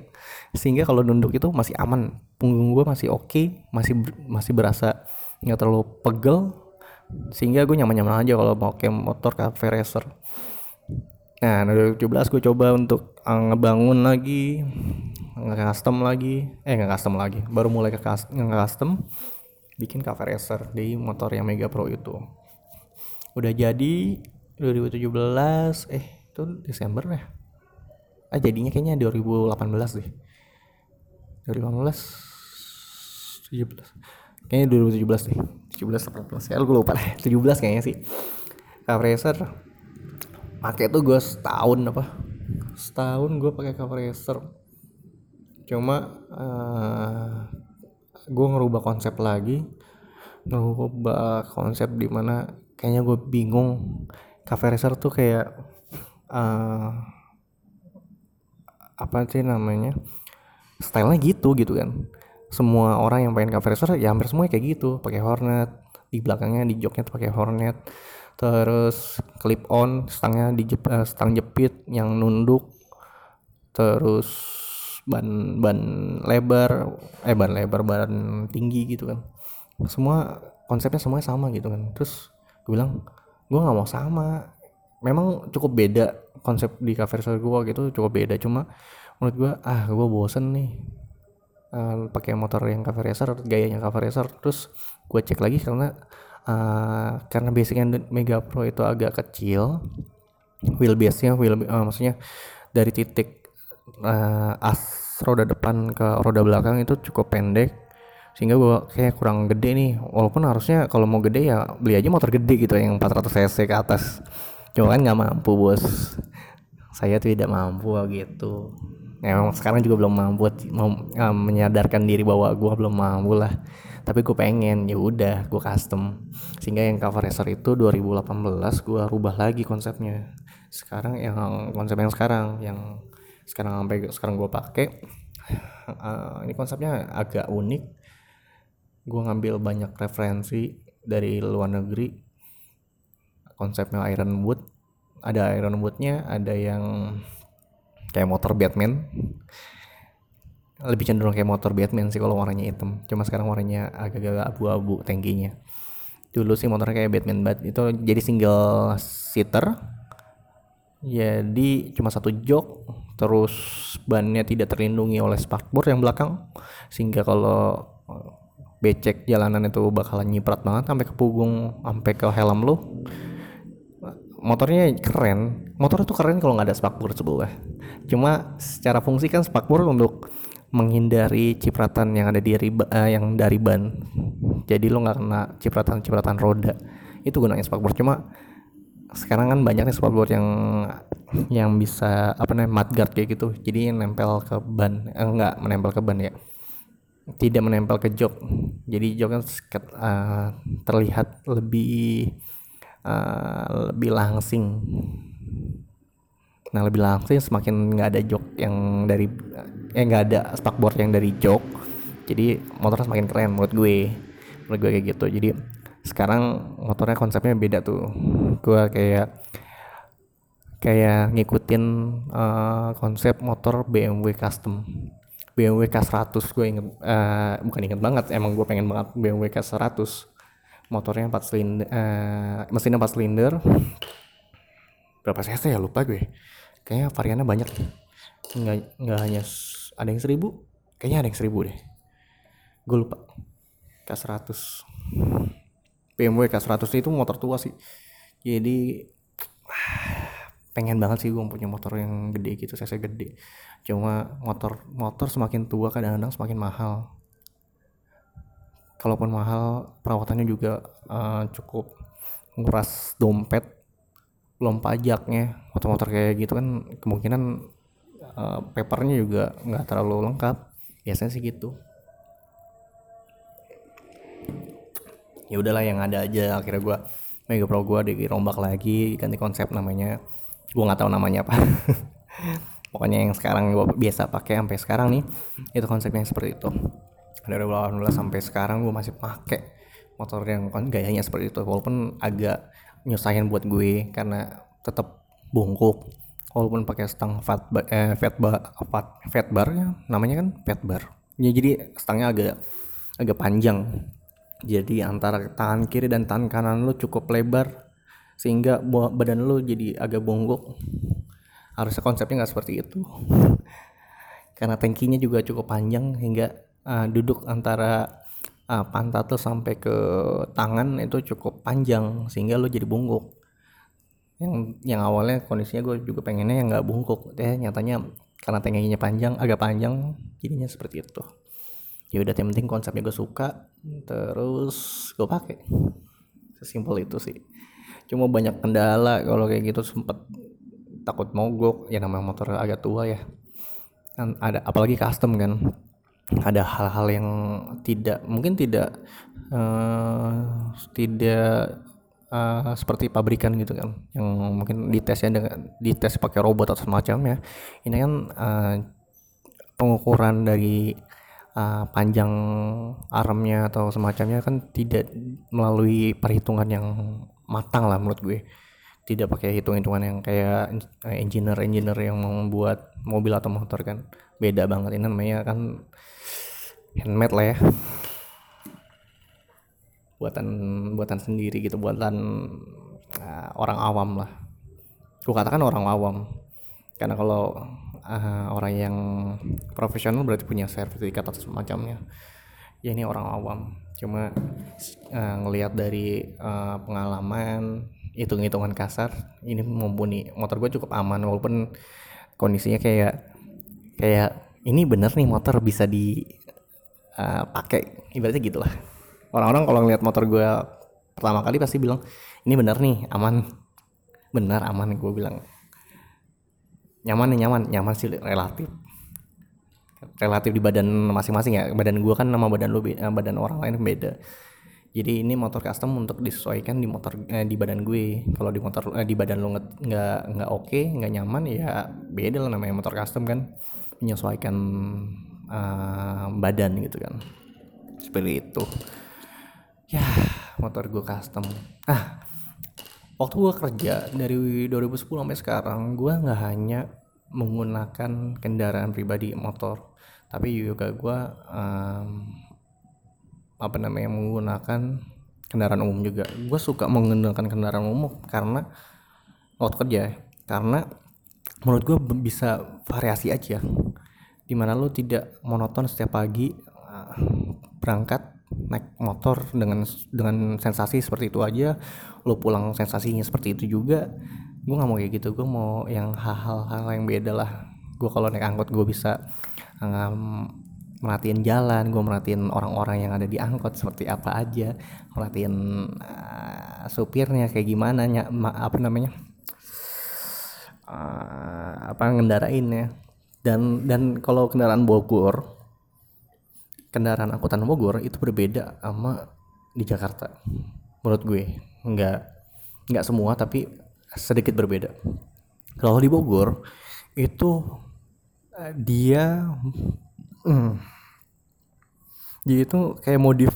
Sehingga kalau nunduk itu masih aman punggung gue masih oke okay, masih masih berasa nggak terlalu pegel. Sehingga gue nyaman-nyaman aja kalau mau pakai motor cafe racer nah 2017 gue coba untuk uh, ngebangun lagi nge-custom lagi. Eh nge-custom lagi. Baru mulai ke nge-custom bikin cafe racer di motor yang Mega Pro itu. Udah jadi 2017 eh itu Desember ya? Ah jadinya kayaknya 2018 deh. 2018 17 kayaknya 2017 deh. 17 18 ya gue lupa deh 17 kayaknya sih. Cover racer pakai tuh gue setahun apa? Setahun gue pakai cover racer cuma uh, gue ngerubah konsep lagi. Ngerubah konsep di mana kayaknya gue bingung. Racer tuh kayak uh, apa sih namanya? Stylenya gitu gitu kan. Semua orang yang pengen racer ya hampir semua kayak gitu. Pakai hornet di belakangnya di joknya tuh pakai hornet terus clip on stangnya di uh, stang jepit yang nunduk terus ban ban lebar eh ban lebar ban tinggi gitu kan. Semua konsepnya semuanya sama gitu kan. Terus gue bilang gue nggak mau sama. Memang cukup beda konsep di cafe racer gue gitu cukup beda. Cuma menurut gue ah gue bosen nih uh, pakai motor yang cafe racer gayanya cafe racer. Terus gue cek lagi karena uh, karena basicnya Mega Pro itu agak kecil wheelbase nya wheel uh, maksudnya dari titik uh, as roda depan ke roda belakang itu cukup pendek sehingga gue kayak kurang gede nih. Walaupun harusnya kalau mau gede ya beli aja motor gede gitu yang 400 cc ke atas. Cuma kan nggak mampu bos. Saya tidak mampu gitu. Memang sekarang juga belum mampu mau uh, menyadarkan diri bahwa gue belum mampu lah tapi gue pengen ya udah gue custom. Sehingga yang cover racer itu 2018 gue rubah lagi konsepnya. Sekarang yang konsep yang sekarang yang sekarang sampai sekarang gue pakai uh, ini konsepnya agak unik. Gue ngambil banyak referensi dari luar negeri. Konsepnya Iron Wood. Ada Iron Woodnya ada yang kayak motor Batman lebih cenderung kayak motor Batman sih kalau warnanya hitam. Cuma sekarang warnanya agak-agak abu-abu tangkinya. Dulu sih motornya kayak Batman bat itu jadi single seater. Jadi cuma satu jok terus bannya tidak terlindungi oleh spakbor yang belakang. Sehingga kalau becek jalanan itu bakalan nyiprat banget sampai ke punggung sampai ke helm lu. Motornya keren. Motor itu keren kalau nggak ada spakbor sebelah. Cuma secara fungsi kan spakbor untuk menghindari cipratan yang ada di riba, uh, yang dari ban. Jadi lo nggak kena cipratan cipratan roda. Itu gunanya spakbor cuma sekarang kan banyak nih spakbor yang yang bisa apa namanya mudguard kayak gitu. Jadi nempel ke ban. Eh, enggak menempel ke ban ya. Tidak menempel ke jok. Jadi jok kan uh, terlihat lebih uh, lebih langsing. Nah lebih langsing semakin nggak ada jok yang dari eh nggak ada spakboard yang dari jok jadi motornya semakin keren menurut gue. Menurut gue kayak gitu. Jadi sekarang motornya konsepnya beda tuh. Gue kayak kayak ngikutin uh, konsep motor BMW custom. BMW K100 gue inget uh, bukan inget banget emang gue pengen banget BMW K100 motornya 4 silinder uh, mesinnya 4 silinder. Berapa cc ya? Lupa gue. Kayaknya variannya banyak. Nggak nggak hanya ada yang seribu? Kayaknya ada yang seribu deh. Gue lupa. K100 BMW K100 itu motor tua sih. Jadi [SIGHS] pengen banget sih gue punya motor yang gede gitu saya gede. Cuma motor motor semakin tua kadang-kadang semakin mahal. Kalaupun mahal perawatannya juga uh, cukup nguras dompet belum pajaknya motor-motor kayak gitu kan kemungkinan uh, papernya juga nggak terlalu lengkap. Biasanya sih gitu. Ya udahlah yang ada aja. Akhirnya gue Mega Pro gue dirombak lagi ganti konsep namanya. Gue nggak tahu namanya apa. [LAUGHS] Pokoknya yang sekarang gue biasa pakai sampai sekarang nih itu konsepnya seperti itu. Dari 2018 sampai sekarang gue masih pakai motor yang kan gayanya seperti itu. Walaupun agak nyusahin buat gue karena tetap bungkuk walaupun pakai stang fat bar, eh, fat bar fat, fat bar ya namanya kan fat bar. Ya jadi stangnya agak agak panjang. Jadi antara tangan kiri dan tangan kanan lu cukup lebar sehingga badan lu jadi agak bongkok harusnya konsepnya nggak seperti itu. [LAUGHS] Karena tankinya juga cukup panjang hingga uh, duduk antara uh, pantat tuh sampai ke tangan itu cukup panjang sehingga lo jadi bungkuk yang yang awalnya kondisinya gue juga pengennya yang nggak bungkuk. Deh nyatanya karena tankinya panjang agak panjang jadinya seperti itu. Ya udah yang penting konsepnya gue suka terus gue pakai. Sesimpel itu sih. Cuma banyak kendala kalau kayak gitu sempet takut mogok. Ya namanya motor agak tua ya. Kan ada apalagi custom kan. Ada hal-hal yang tidak mungkin tidak uh, tidak uh, seperti pabrikan gitu kan yang mungkin ditesnya dengan dites pakai robot atau semacamnya ini kan uh, pengukuran dari uh, panjang armnya atau semacamnya kan tidak melalui perhitungan yang matang lah menurut gue. Tidak pakai hitung-hitungan yang kayak engineer-engineer yang membuat mobil atau motor kan. Beda banget. Ini namanya kan handmade lah ya buatan buatan sendiri gitu buatan uh, orang awam lah. Gue katakan orang awam. Karena kalau uh, orang yang profesional berarti punya sertifikat atau semacamnya. Ya ini orang awam. Cuma uh, ngelihat dari uh, pengalaman hitung-hitungan kasar ini mumpuni. Motor gue cukup aman walaupun kondisinya kayak kayak ini bener nih motor bisa di uh, pakai. Ibaratnya gitulah orang-orang kalau ngeliat motor gue pertama kali pasti bilang ini bener nih aman. Benar aman gue bilang. Nyaman nih nyaman. Nyaman sih relatif. Relatif di badan masing-masing ya. Badan gue kan nama badan lu eh, badan orang lain beda. Jadi ini motor custom untuk disesuaikan di motor eh, di badan gue. Kalau di motor eh, di badan lu nggak nggak oke okay, nggak nyaman ya beda lah namanya motor custom kan. Menyesuaikan uh, badan gitu kan. Seperti itu ya motor gue custom. Ah waktu gue kerja dari 2010 sampai sekarang gue nggak hanya menggunakan kendaraan pribadi motor tapi juga gue um, apa namanya menggunakan kendaraan umum juga. Gue suka menggunakan kendaraan umum karena waktu kerja karena menurut gue bisa variasi aja. Di mana lo tidak monoton setiap pagi uh, berangkat naik motor dengan dengan sensasi seperti itu aja lo pulang sensasinya seperti itu juga gue nggak mau kayak gitu gue mau yang hal-hal yang beda lah. Gue kalau naik angkot gue bisa um, merhatiin jalan gue merhatiin orang-orang yang ada di angkot seperti apa aja merhatiin uh, supirnya kayak gimana ny- apa namanya uh, apa ngendarainnya. Dan dan kalau kendaraan Bogor kendaraan angkutan Bogor itu berbeda sama di Jakarta. Menurut gue nggak nggak semua tapi sedikit berbeda. Kalau di Bogor itu eh, dia hmm, dia itu kayak modif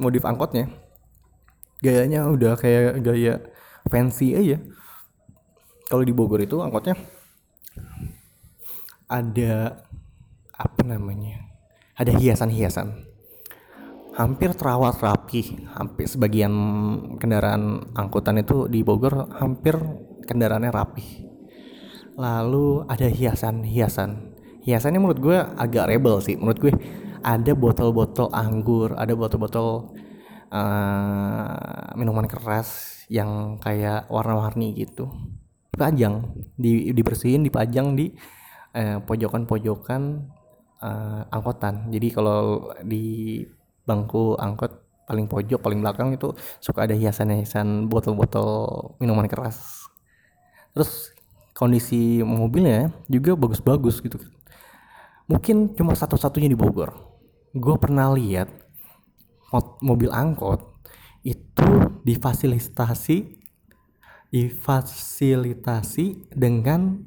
modif angkotnya. Gayanya udah kayak gaya fancy aja. Kalau di Bogor itu angkotnya ada apa namanya ada hiasan-hiasan. Hampir terawat rapi hampir sebagian kendaraan angkutan itu di Bogor hampir kendaraannya rapi. Lalu ada hiasan-hiasan. Hiasannya menurut gue agak rebel sih. Menurut gue ada botol-botol anggur ada botol-botol uh, minuman keras yang kayak warna-warni gitu. Dipajang di dibersihin dipajang di uh, pojokan-pojokan uh, angkotan. Jadi kalau di bangku angkot paling pojok paling belakang itu suka ada hiasan-hiasan botol-botol minuman keras. Terus kondisi mobilnya juga bagus-bagus gitu kan. Mungkin cuma satu-satunya di Bogor. Gue pernah lihat mobil angkot itu difasilitasi difasilitasi dengan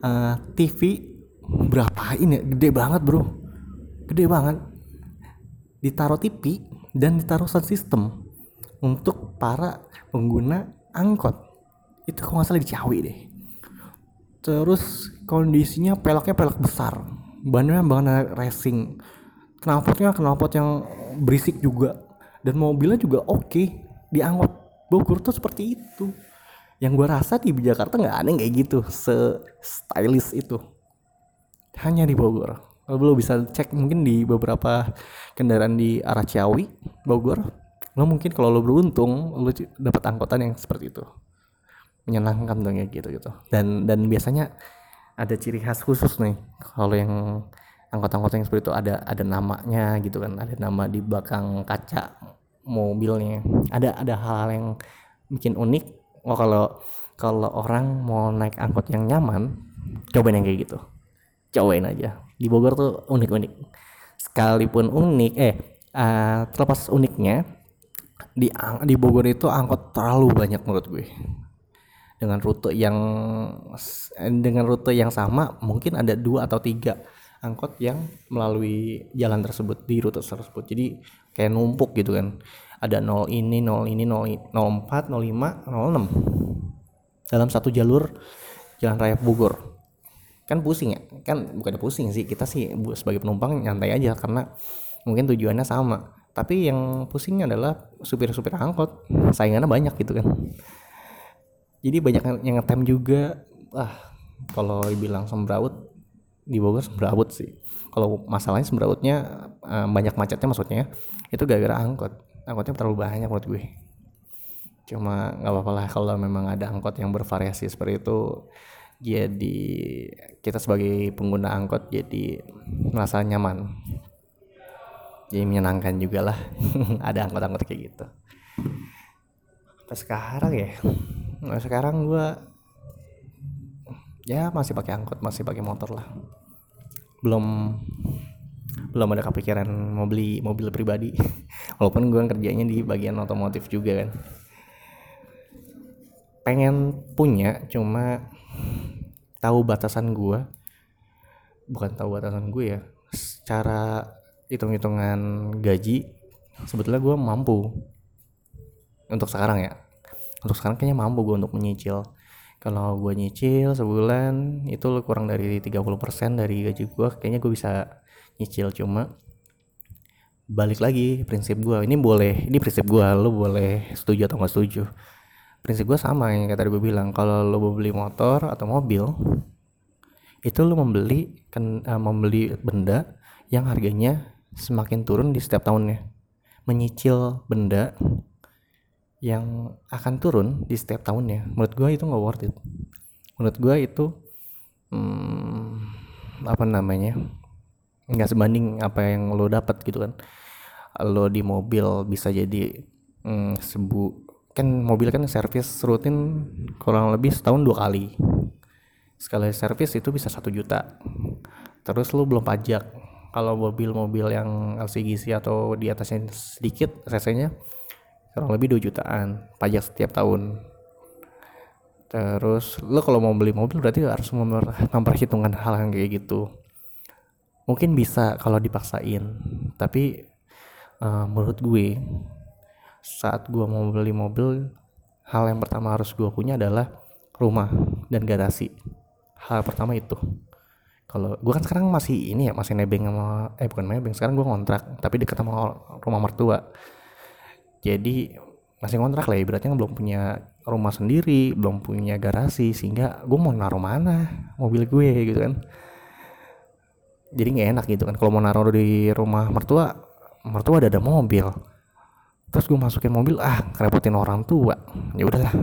uh, eh, TV berapa? Ini gede banget bro. Gede banget. Ditaruh TV dan ditaruh sound system untuk para pengguna angkot. Itu kalau nggak salah di Ciawi deh. Terus kondisinya peloknya pelok besar. Bannya banget racing. Knalpotnya knalpot yang berisik juga. Dan mobilnya juga oke okay. di angkot. Bogor tuh seperti itu. Yang gue rasa di Jakarta nggak ada kayak gitu. Se stylish itu hanya di Bogor. Lo bisa cek mungkin di beberapa kendaraan di arah Ciawi Bogor lo mungkin kalau lo beruntung lo dapat angkutan yang seperti itu. Menyenangkan dong ya gitu gitu. Dan dan biasanya ada ciri khas khusus nih. Kalau yang angkot-angkot yang seperti itu ada ada namanya gitu kan. Ada nama di belakang kaca mobilnya. Ada ada hal-hal yang bikin unik. Oh kalau kalau orang mau naik angkot yang nyaman cobain yang kayak gitu cobain aja. Di Bogor tuh unik-unik. Sekalipun unik eh uh, terlepas uniknya di di Bogor itu angkot terlalu banyak menurut gue. Dengan rute yang dengan rute yang sama mungkin ada dua atau tiga angkot yang melalui jalan tersebut di rute tersebut. Jadi kayak numpuk gitu kan. Ada 0 ini 0 ini 0, 04 05 06 dalam satu jalur jalan raya Bogor kan pusing ya? Kan bukan pusing sih kita sih sebagai penumpang nyantai aja karena mungkin tujuannya sama. Tapi yang pusingnya adalah supir-supir angkot. Saingannya banyak gitu kan. Jadi banyak yang ngetem juga. Ah kalau dibilang sembraut di Bogor sembraut sih. Kalau masalahnya sembrautnya uh, banyak macetnya maksudnya itu gara-gara angkot. Angkotnya terlalu banyak menurut gue. Cuma nggak apa-apa lah kalau memang ada angkot yang bervariasi seperti itu jadi kita sebagai pengguna angkot jadi merasa nyaman. Jadi menyenangkan juga lah. [LAUGHS] Ada angkot-angkot kayak gitu. Pas sekarang ya. Nah, sekarang gue ya masih pakai angkot masih pakai motor lah. Belum belum ada kepikiran mau beli mobil pribadi. [LAUGHS] Walaupun gue kerjanya di bagian otomotif juga kan. Pengen punya cuma tahu batasan gue bukan tahu batasan gue ya secara hitung-hitungan gaji sebetulnya gue mampu. Untuk sekarang ya. Untuk sekarang kayaknya mampu gue untuk menyicil. Kalau gue nyicil sebulan itu kurang dari 30% dari gaji gue kayaknya gue bisa nyicil. Cuma balik lagi prinsip gue ini boleh ini prinsip gue lo boleh setuju atau gak setuju prinsip gue sama yang kayak tadi gue bilang. Kalau lo mau beli motor atau mobil itu lo membeli kan uh, membeli benda yang harganya semakin turun di setiap tahunnya. Menyicil benda yang akan turun di setiap tahunnya. Menurut gue itu nggak worth it. Menurut gue itu hmm, apa namanya nggak sebanding apa yang lo dapat gitu kan. Lo di mobil bisa jadi hmm, sebu kan mobil kan servis rutin kurang lebih setahun dua kali. Sekali servis itu bisa satu juta. Terus lu belum pajak. Kalau mobil-mobil yang LCGC atau di atasnya sedikit cc kurang lebih 2 jutaan pajak setiap tahun. Terus lo kalau mau beli mobil berarti harus memperhitungkan hal yang kayak gitu. Mungkin bisa kalau dipaksain. Tapi uh, menurut gue saat gue mau beli mobil hal yang pertama harus gue punya adalah rumah dan garasi. Hal pertama itu. Kalau gue kan sekarang masih ini ya masih nebeng sama eh bukan nebeng sekarang gue ngontrak tapi dekat sama rumah mertua. Jadi masih ngontrak lah ya berarti belum punya rumah sendiri belum punya garasi sehingga gue mau naruh mana mobil gue gitu kan. Jadi nggak enak gitu kan kalau mau naruh di rumah mertua mertua ada ada mobil terus gue masukin mobil ah kerepotin orang tua. Ya udahlah.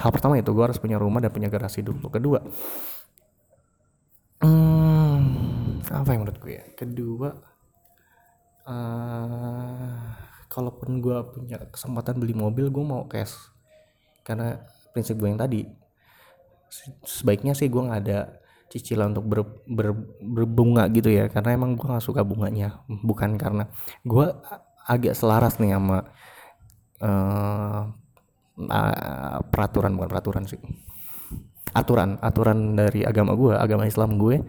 Hal pertama itu gue harus punya rumah dan punya garasi dulu. Kedua hmm, apa yang menurut gue ya? Kedua uh, kalaupun gue punya kesempatan beli mobil gue mau cash. Karena prinsip gue yang tadi sebaiknya sih gue nggak ada cicilan untuk ber, ber, berbunga gitu ya. Karena emang gue nggak suka bunganya. Bukan karena gue agak selaras nih sama uh, uh, peraturan bukan peraturan sih. Aturan aturan dari agama gue agama Islam gue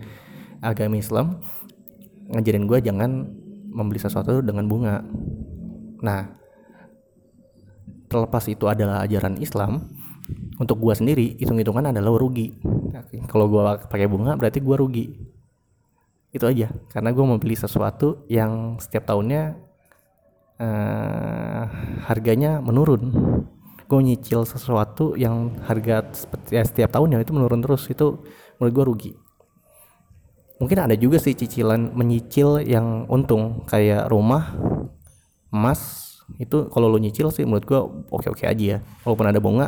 agama Islam ngajarin gue jangan membeli sesuatu dengan bunga. Nah terlepas itu adalah ajaran Islam untuk gua sendiri hitung-hitungan adalah rugi. Kalau gua pakai bunga berarti gua rugi. Itu aja karena gua mau beli sesuatu yang setiap tahunnya uh, harganya menurun. Gue nyicil sesuatu yang harga ya, setiap tahunnya itu menurun terus. Itu menurut gue rugi. Mungkin ada juga sih cicilan menyicil yang untung kayak rumah emas. Itu kalau lo nyicil sih menurut gue oke oke aja ya. Walaupun ada bunga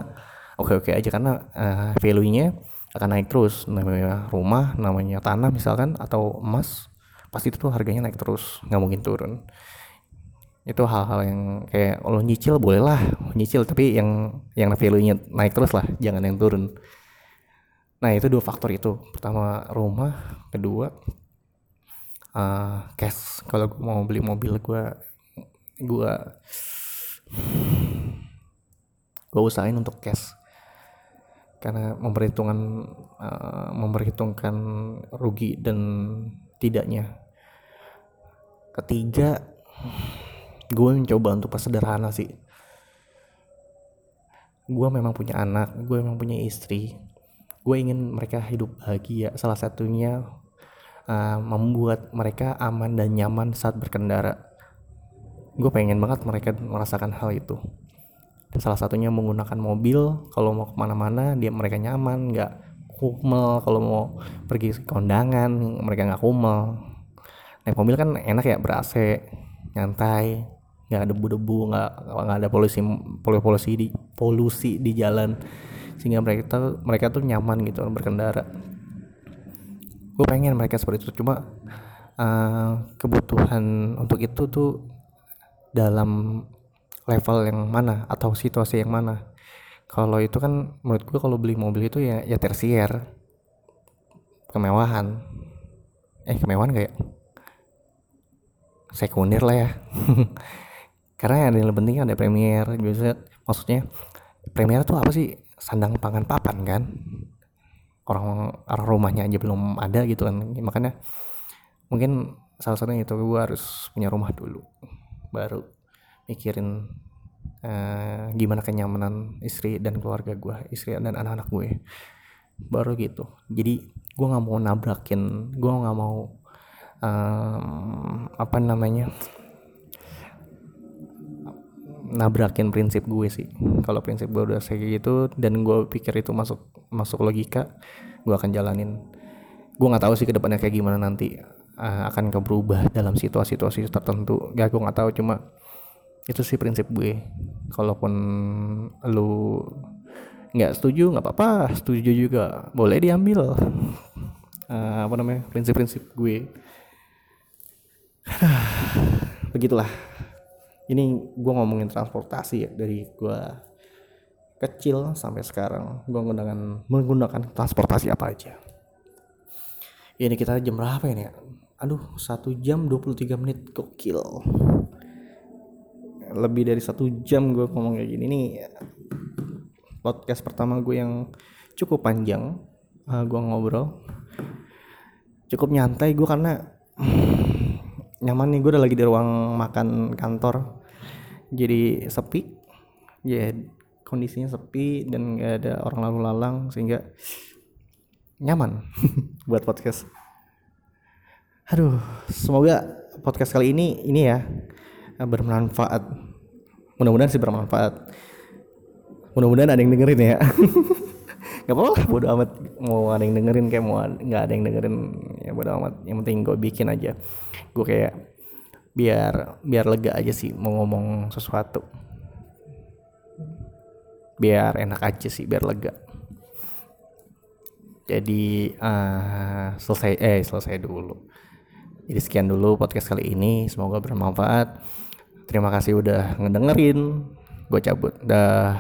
oke-oke aja karena uh, value-nya akan naik terus. Namanya rumah namanya tanah misalkan atau emas pasti itu tuh harganya naik terus. Nggak mungkin turun itu hal-hal yang kayak kalau nyicil boleh lah nyicil tapi yang yang value-nya naik terus lah jangan yang turun. Nah itu dua faktor itu. Pertama rumah. Kedua uh, cash. Kalau gue mau beli mobil gue gue gue usahain untuk cash. Karena memperhitungkan uh, memperhitungkan rugi dan tidaknya. Ketiga gue mencoba untuk sederhana sih. Gue memang punya anak gue memang punya istri. Gue ingin mereka hidup bahagia. Salah satunya uh, membuat mereka aman dan nyaman saat berkendara. Gue pengen banget mereka merasakan hal itu. Salah satunya menggunakan mobil kalau mau ke mana-mana dia mereka nyaman. Nggak kumel kalau mau pergi ke kondangan mereka nggak kumel. Naik mobil kan enak ya ber AC nyantai nggak ada debu-debu nggak nggak ada polusi polusi di polusi di jalan. Sehingga mereka mereka tuh nyaman gitu berkendara. Gue pengen mereka seperti itu cuma uh, kebutuhan untuk itu tuh dalam level yang mana atau situasi yang mana. Kalau itu kan menurut gue kalau beli mobil itu ya ya tersier. Kemewahan. Eh kemewahan gak ya? Sekunder lah ya [LAUGHS] karena yang lebih penting ada premier biasa maksudnya premier itu apa sih? Sandang pangan papan kan? Orang orang rumahnya aja belum ada gitu kan. Makanya mungkin salah satunya itu gue harus punya rumah dulu baru mikirin uh, gimana kenyamanan istri dan keluarga gue istri dan anak-anak gue. Baru gitu. Jadi gue nggak mau nabrakin gue nggak mau um, apa namanya nabrakin prinsip gue sih. Kalau prinsip gue udah kayak gitu dan gue pikir itu masuk masuk logika gue akan jalanin. Gue nggak tahu sih ke depannya kayak gimana nanti uh, akan berubah dalam situasi-situasi tertentu. Gak gue nggak tahu cuma itu sih prinsip gue. Kalaupun lu nggak setuju nggak apa-apa. Setuju juga boleh diambil. Uh, apa namanya prinsip-prinsip gue. [SIGHS] Begitulah ini gue ngomongin transportasi ya dari gue kecil sampai sekarang gue menggunakan menggunakan transportasi apa aja. Ini kita jam berapa ini ya? Aduh satu jam 23 menit gokil. Lebih dari satu jam gue ngomong kayak gini. Nih podcast pertama gue yang cukup panjang uh, gue ngobrol. Cukup nyantai gue karena nyaman nih gue udah lagi di ruang makan kantor jadi sepi. Ya kondisinya sepi dan gak ada orang lalu lalang sehingga nyaman [LAUGHS] buat podcast. Aduh semoga podcast kali ini ini ya bermanfaat. Mudah-mudahan sih bermanfaat. Mudah-mudahan ada yang dengerin ya. [LAUGHS] Nggak apa-apa bodo amat. Mau ada yang dengerin kayak mau nggak ada yang dengerin ya bodo amat. Yang penting gue bikin aja. Gue kayak biar biar lega aja sih mau ngomong sesuatu. Biar enak aja sih biar lega. Jadi uh, selesai eh selesai dulu. Jadi sekian dulu podcast kali ini. Semoga bermanfaat. Terima kasih udah ngedengerin. Gue cabut. Dah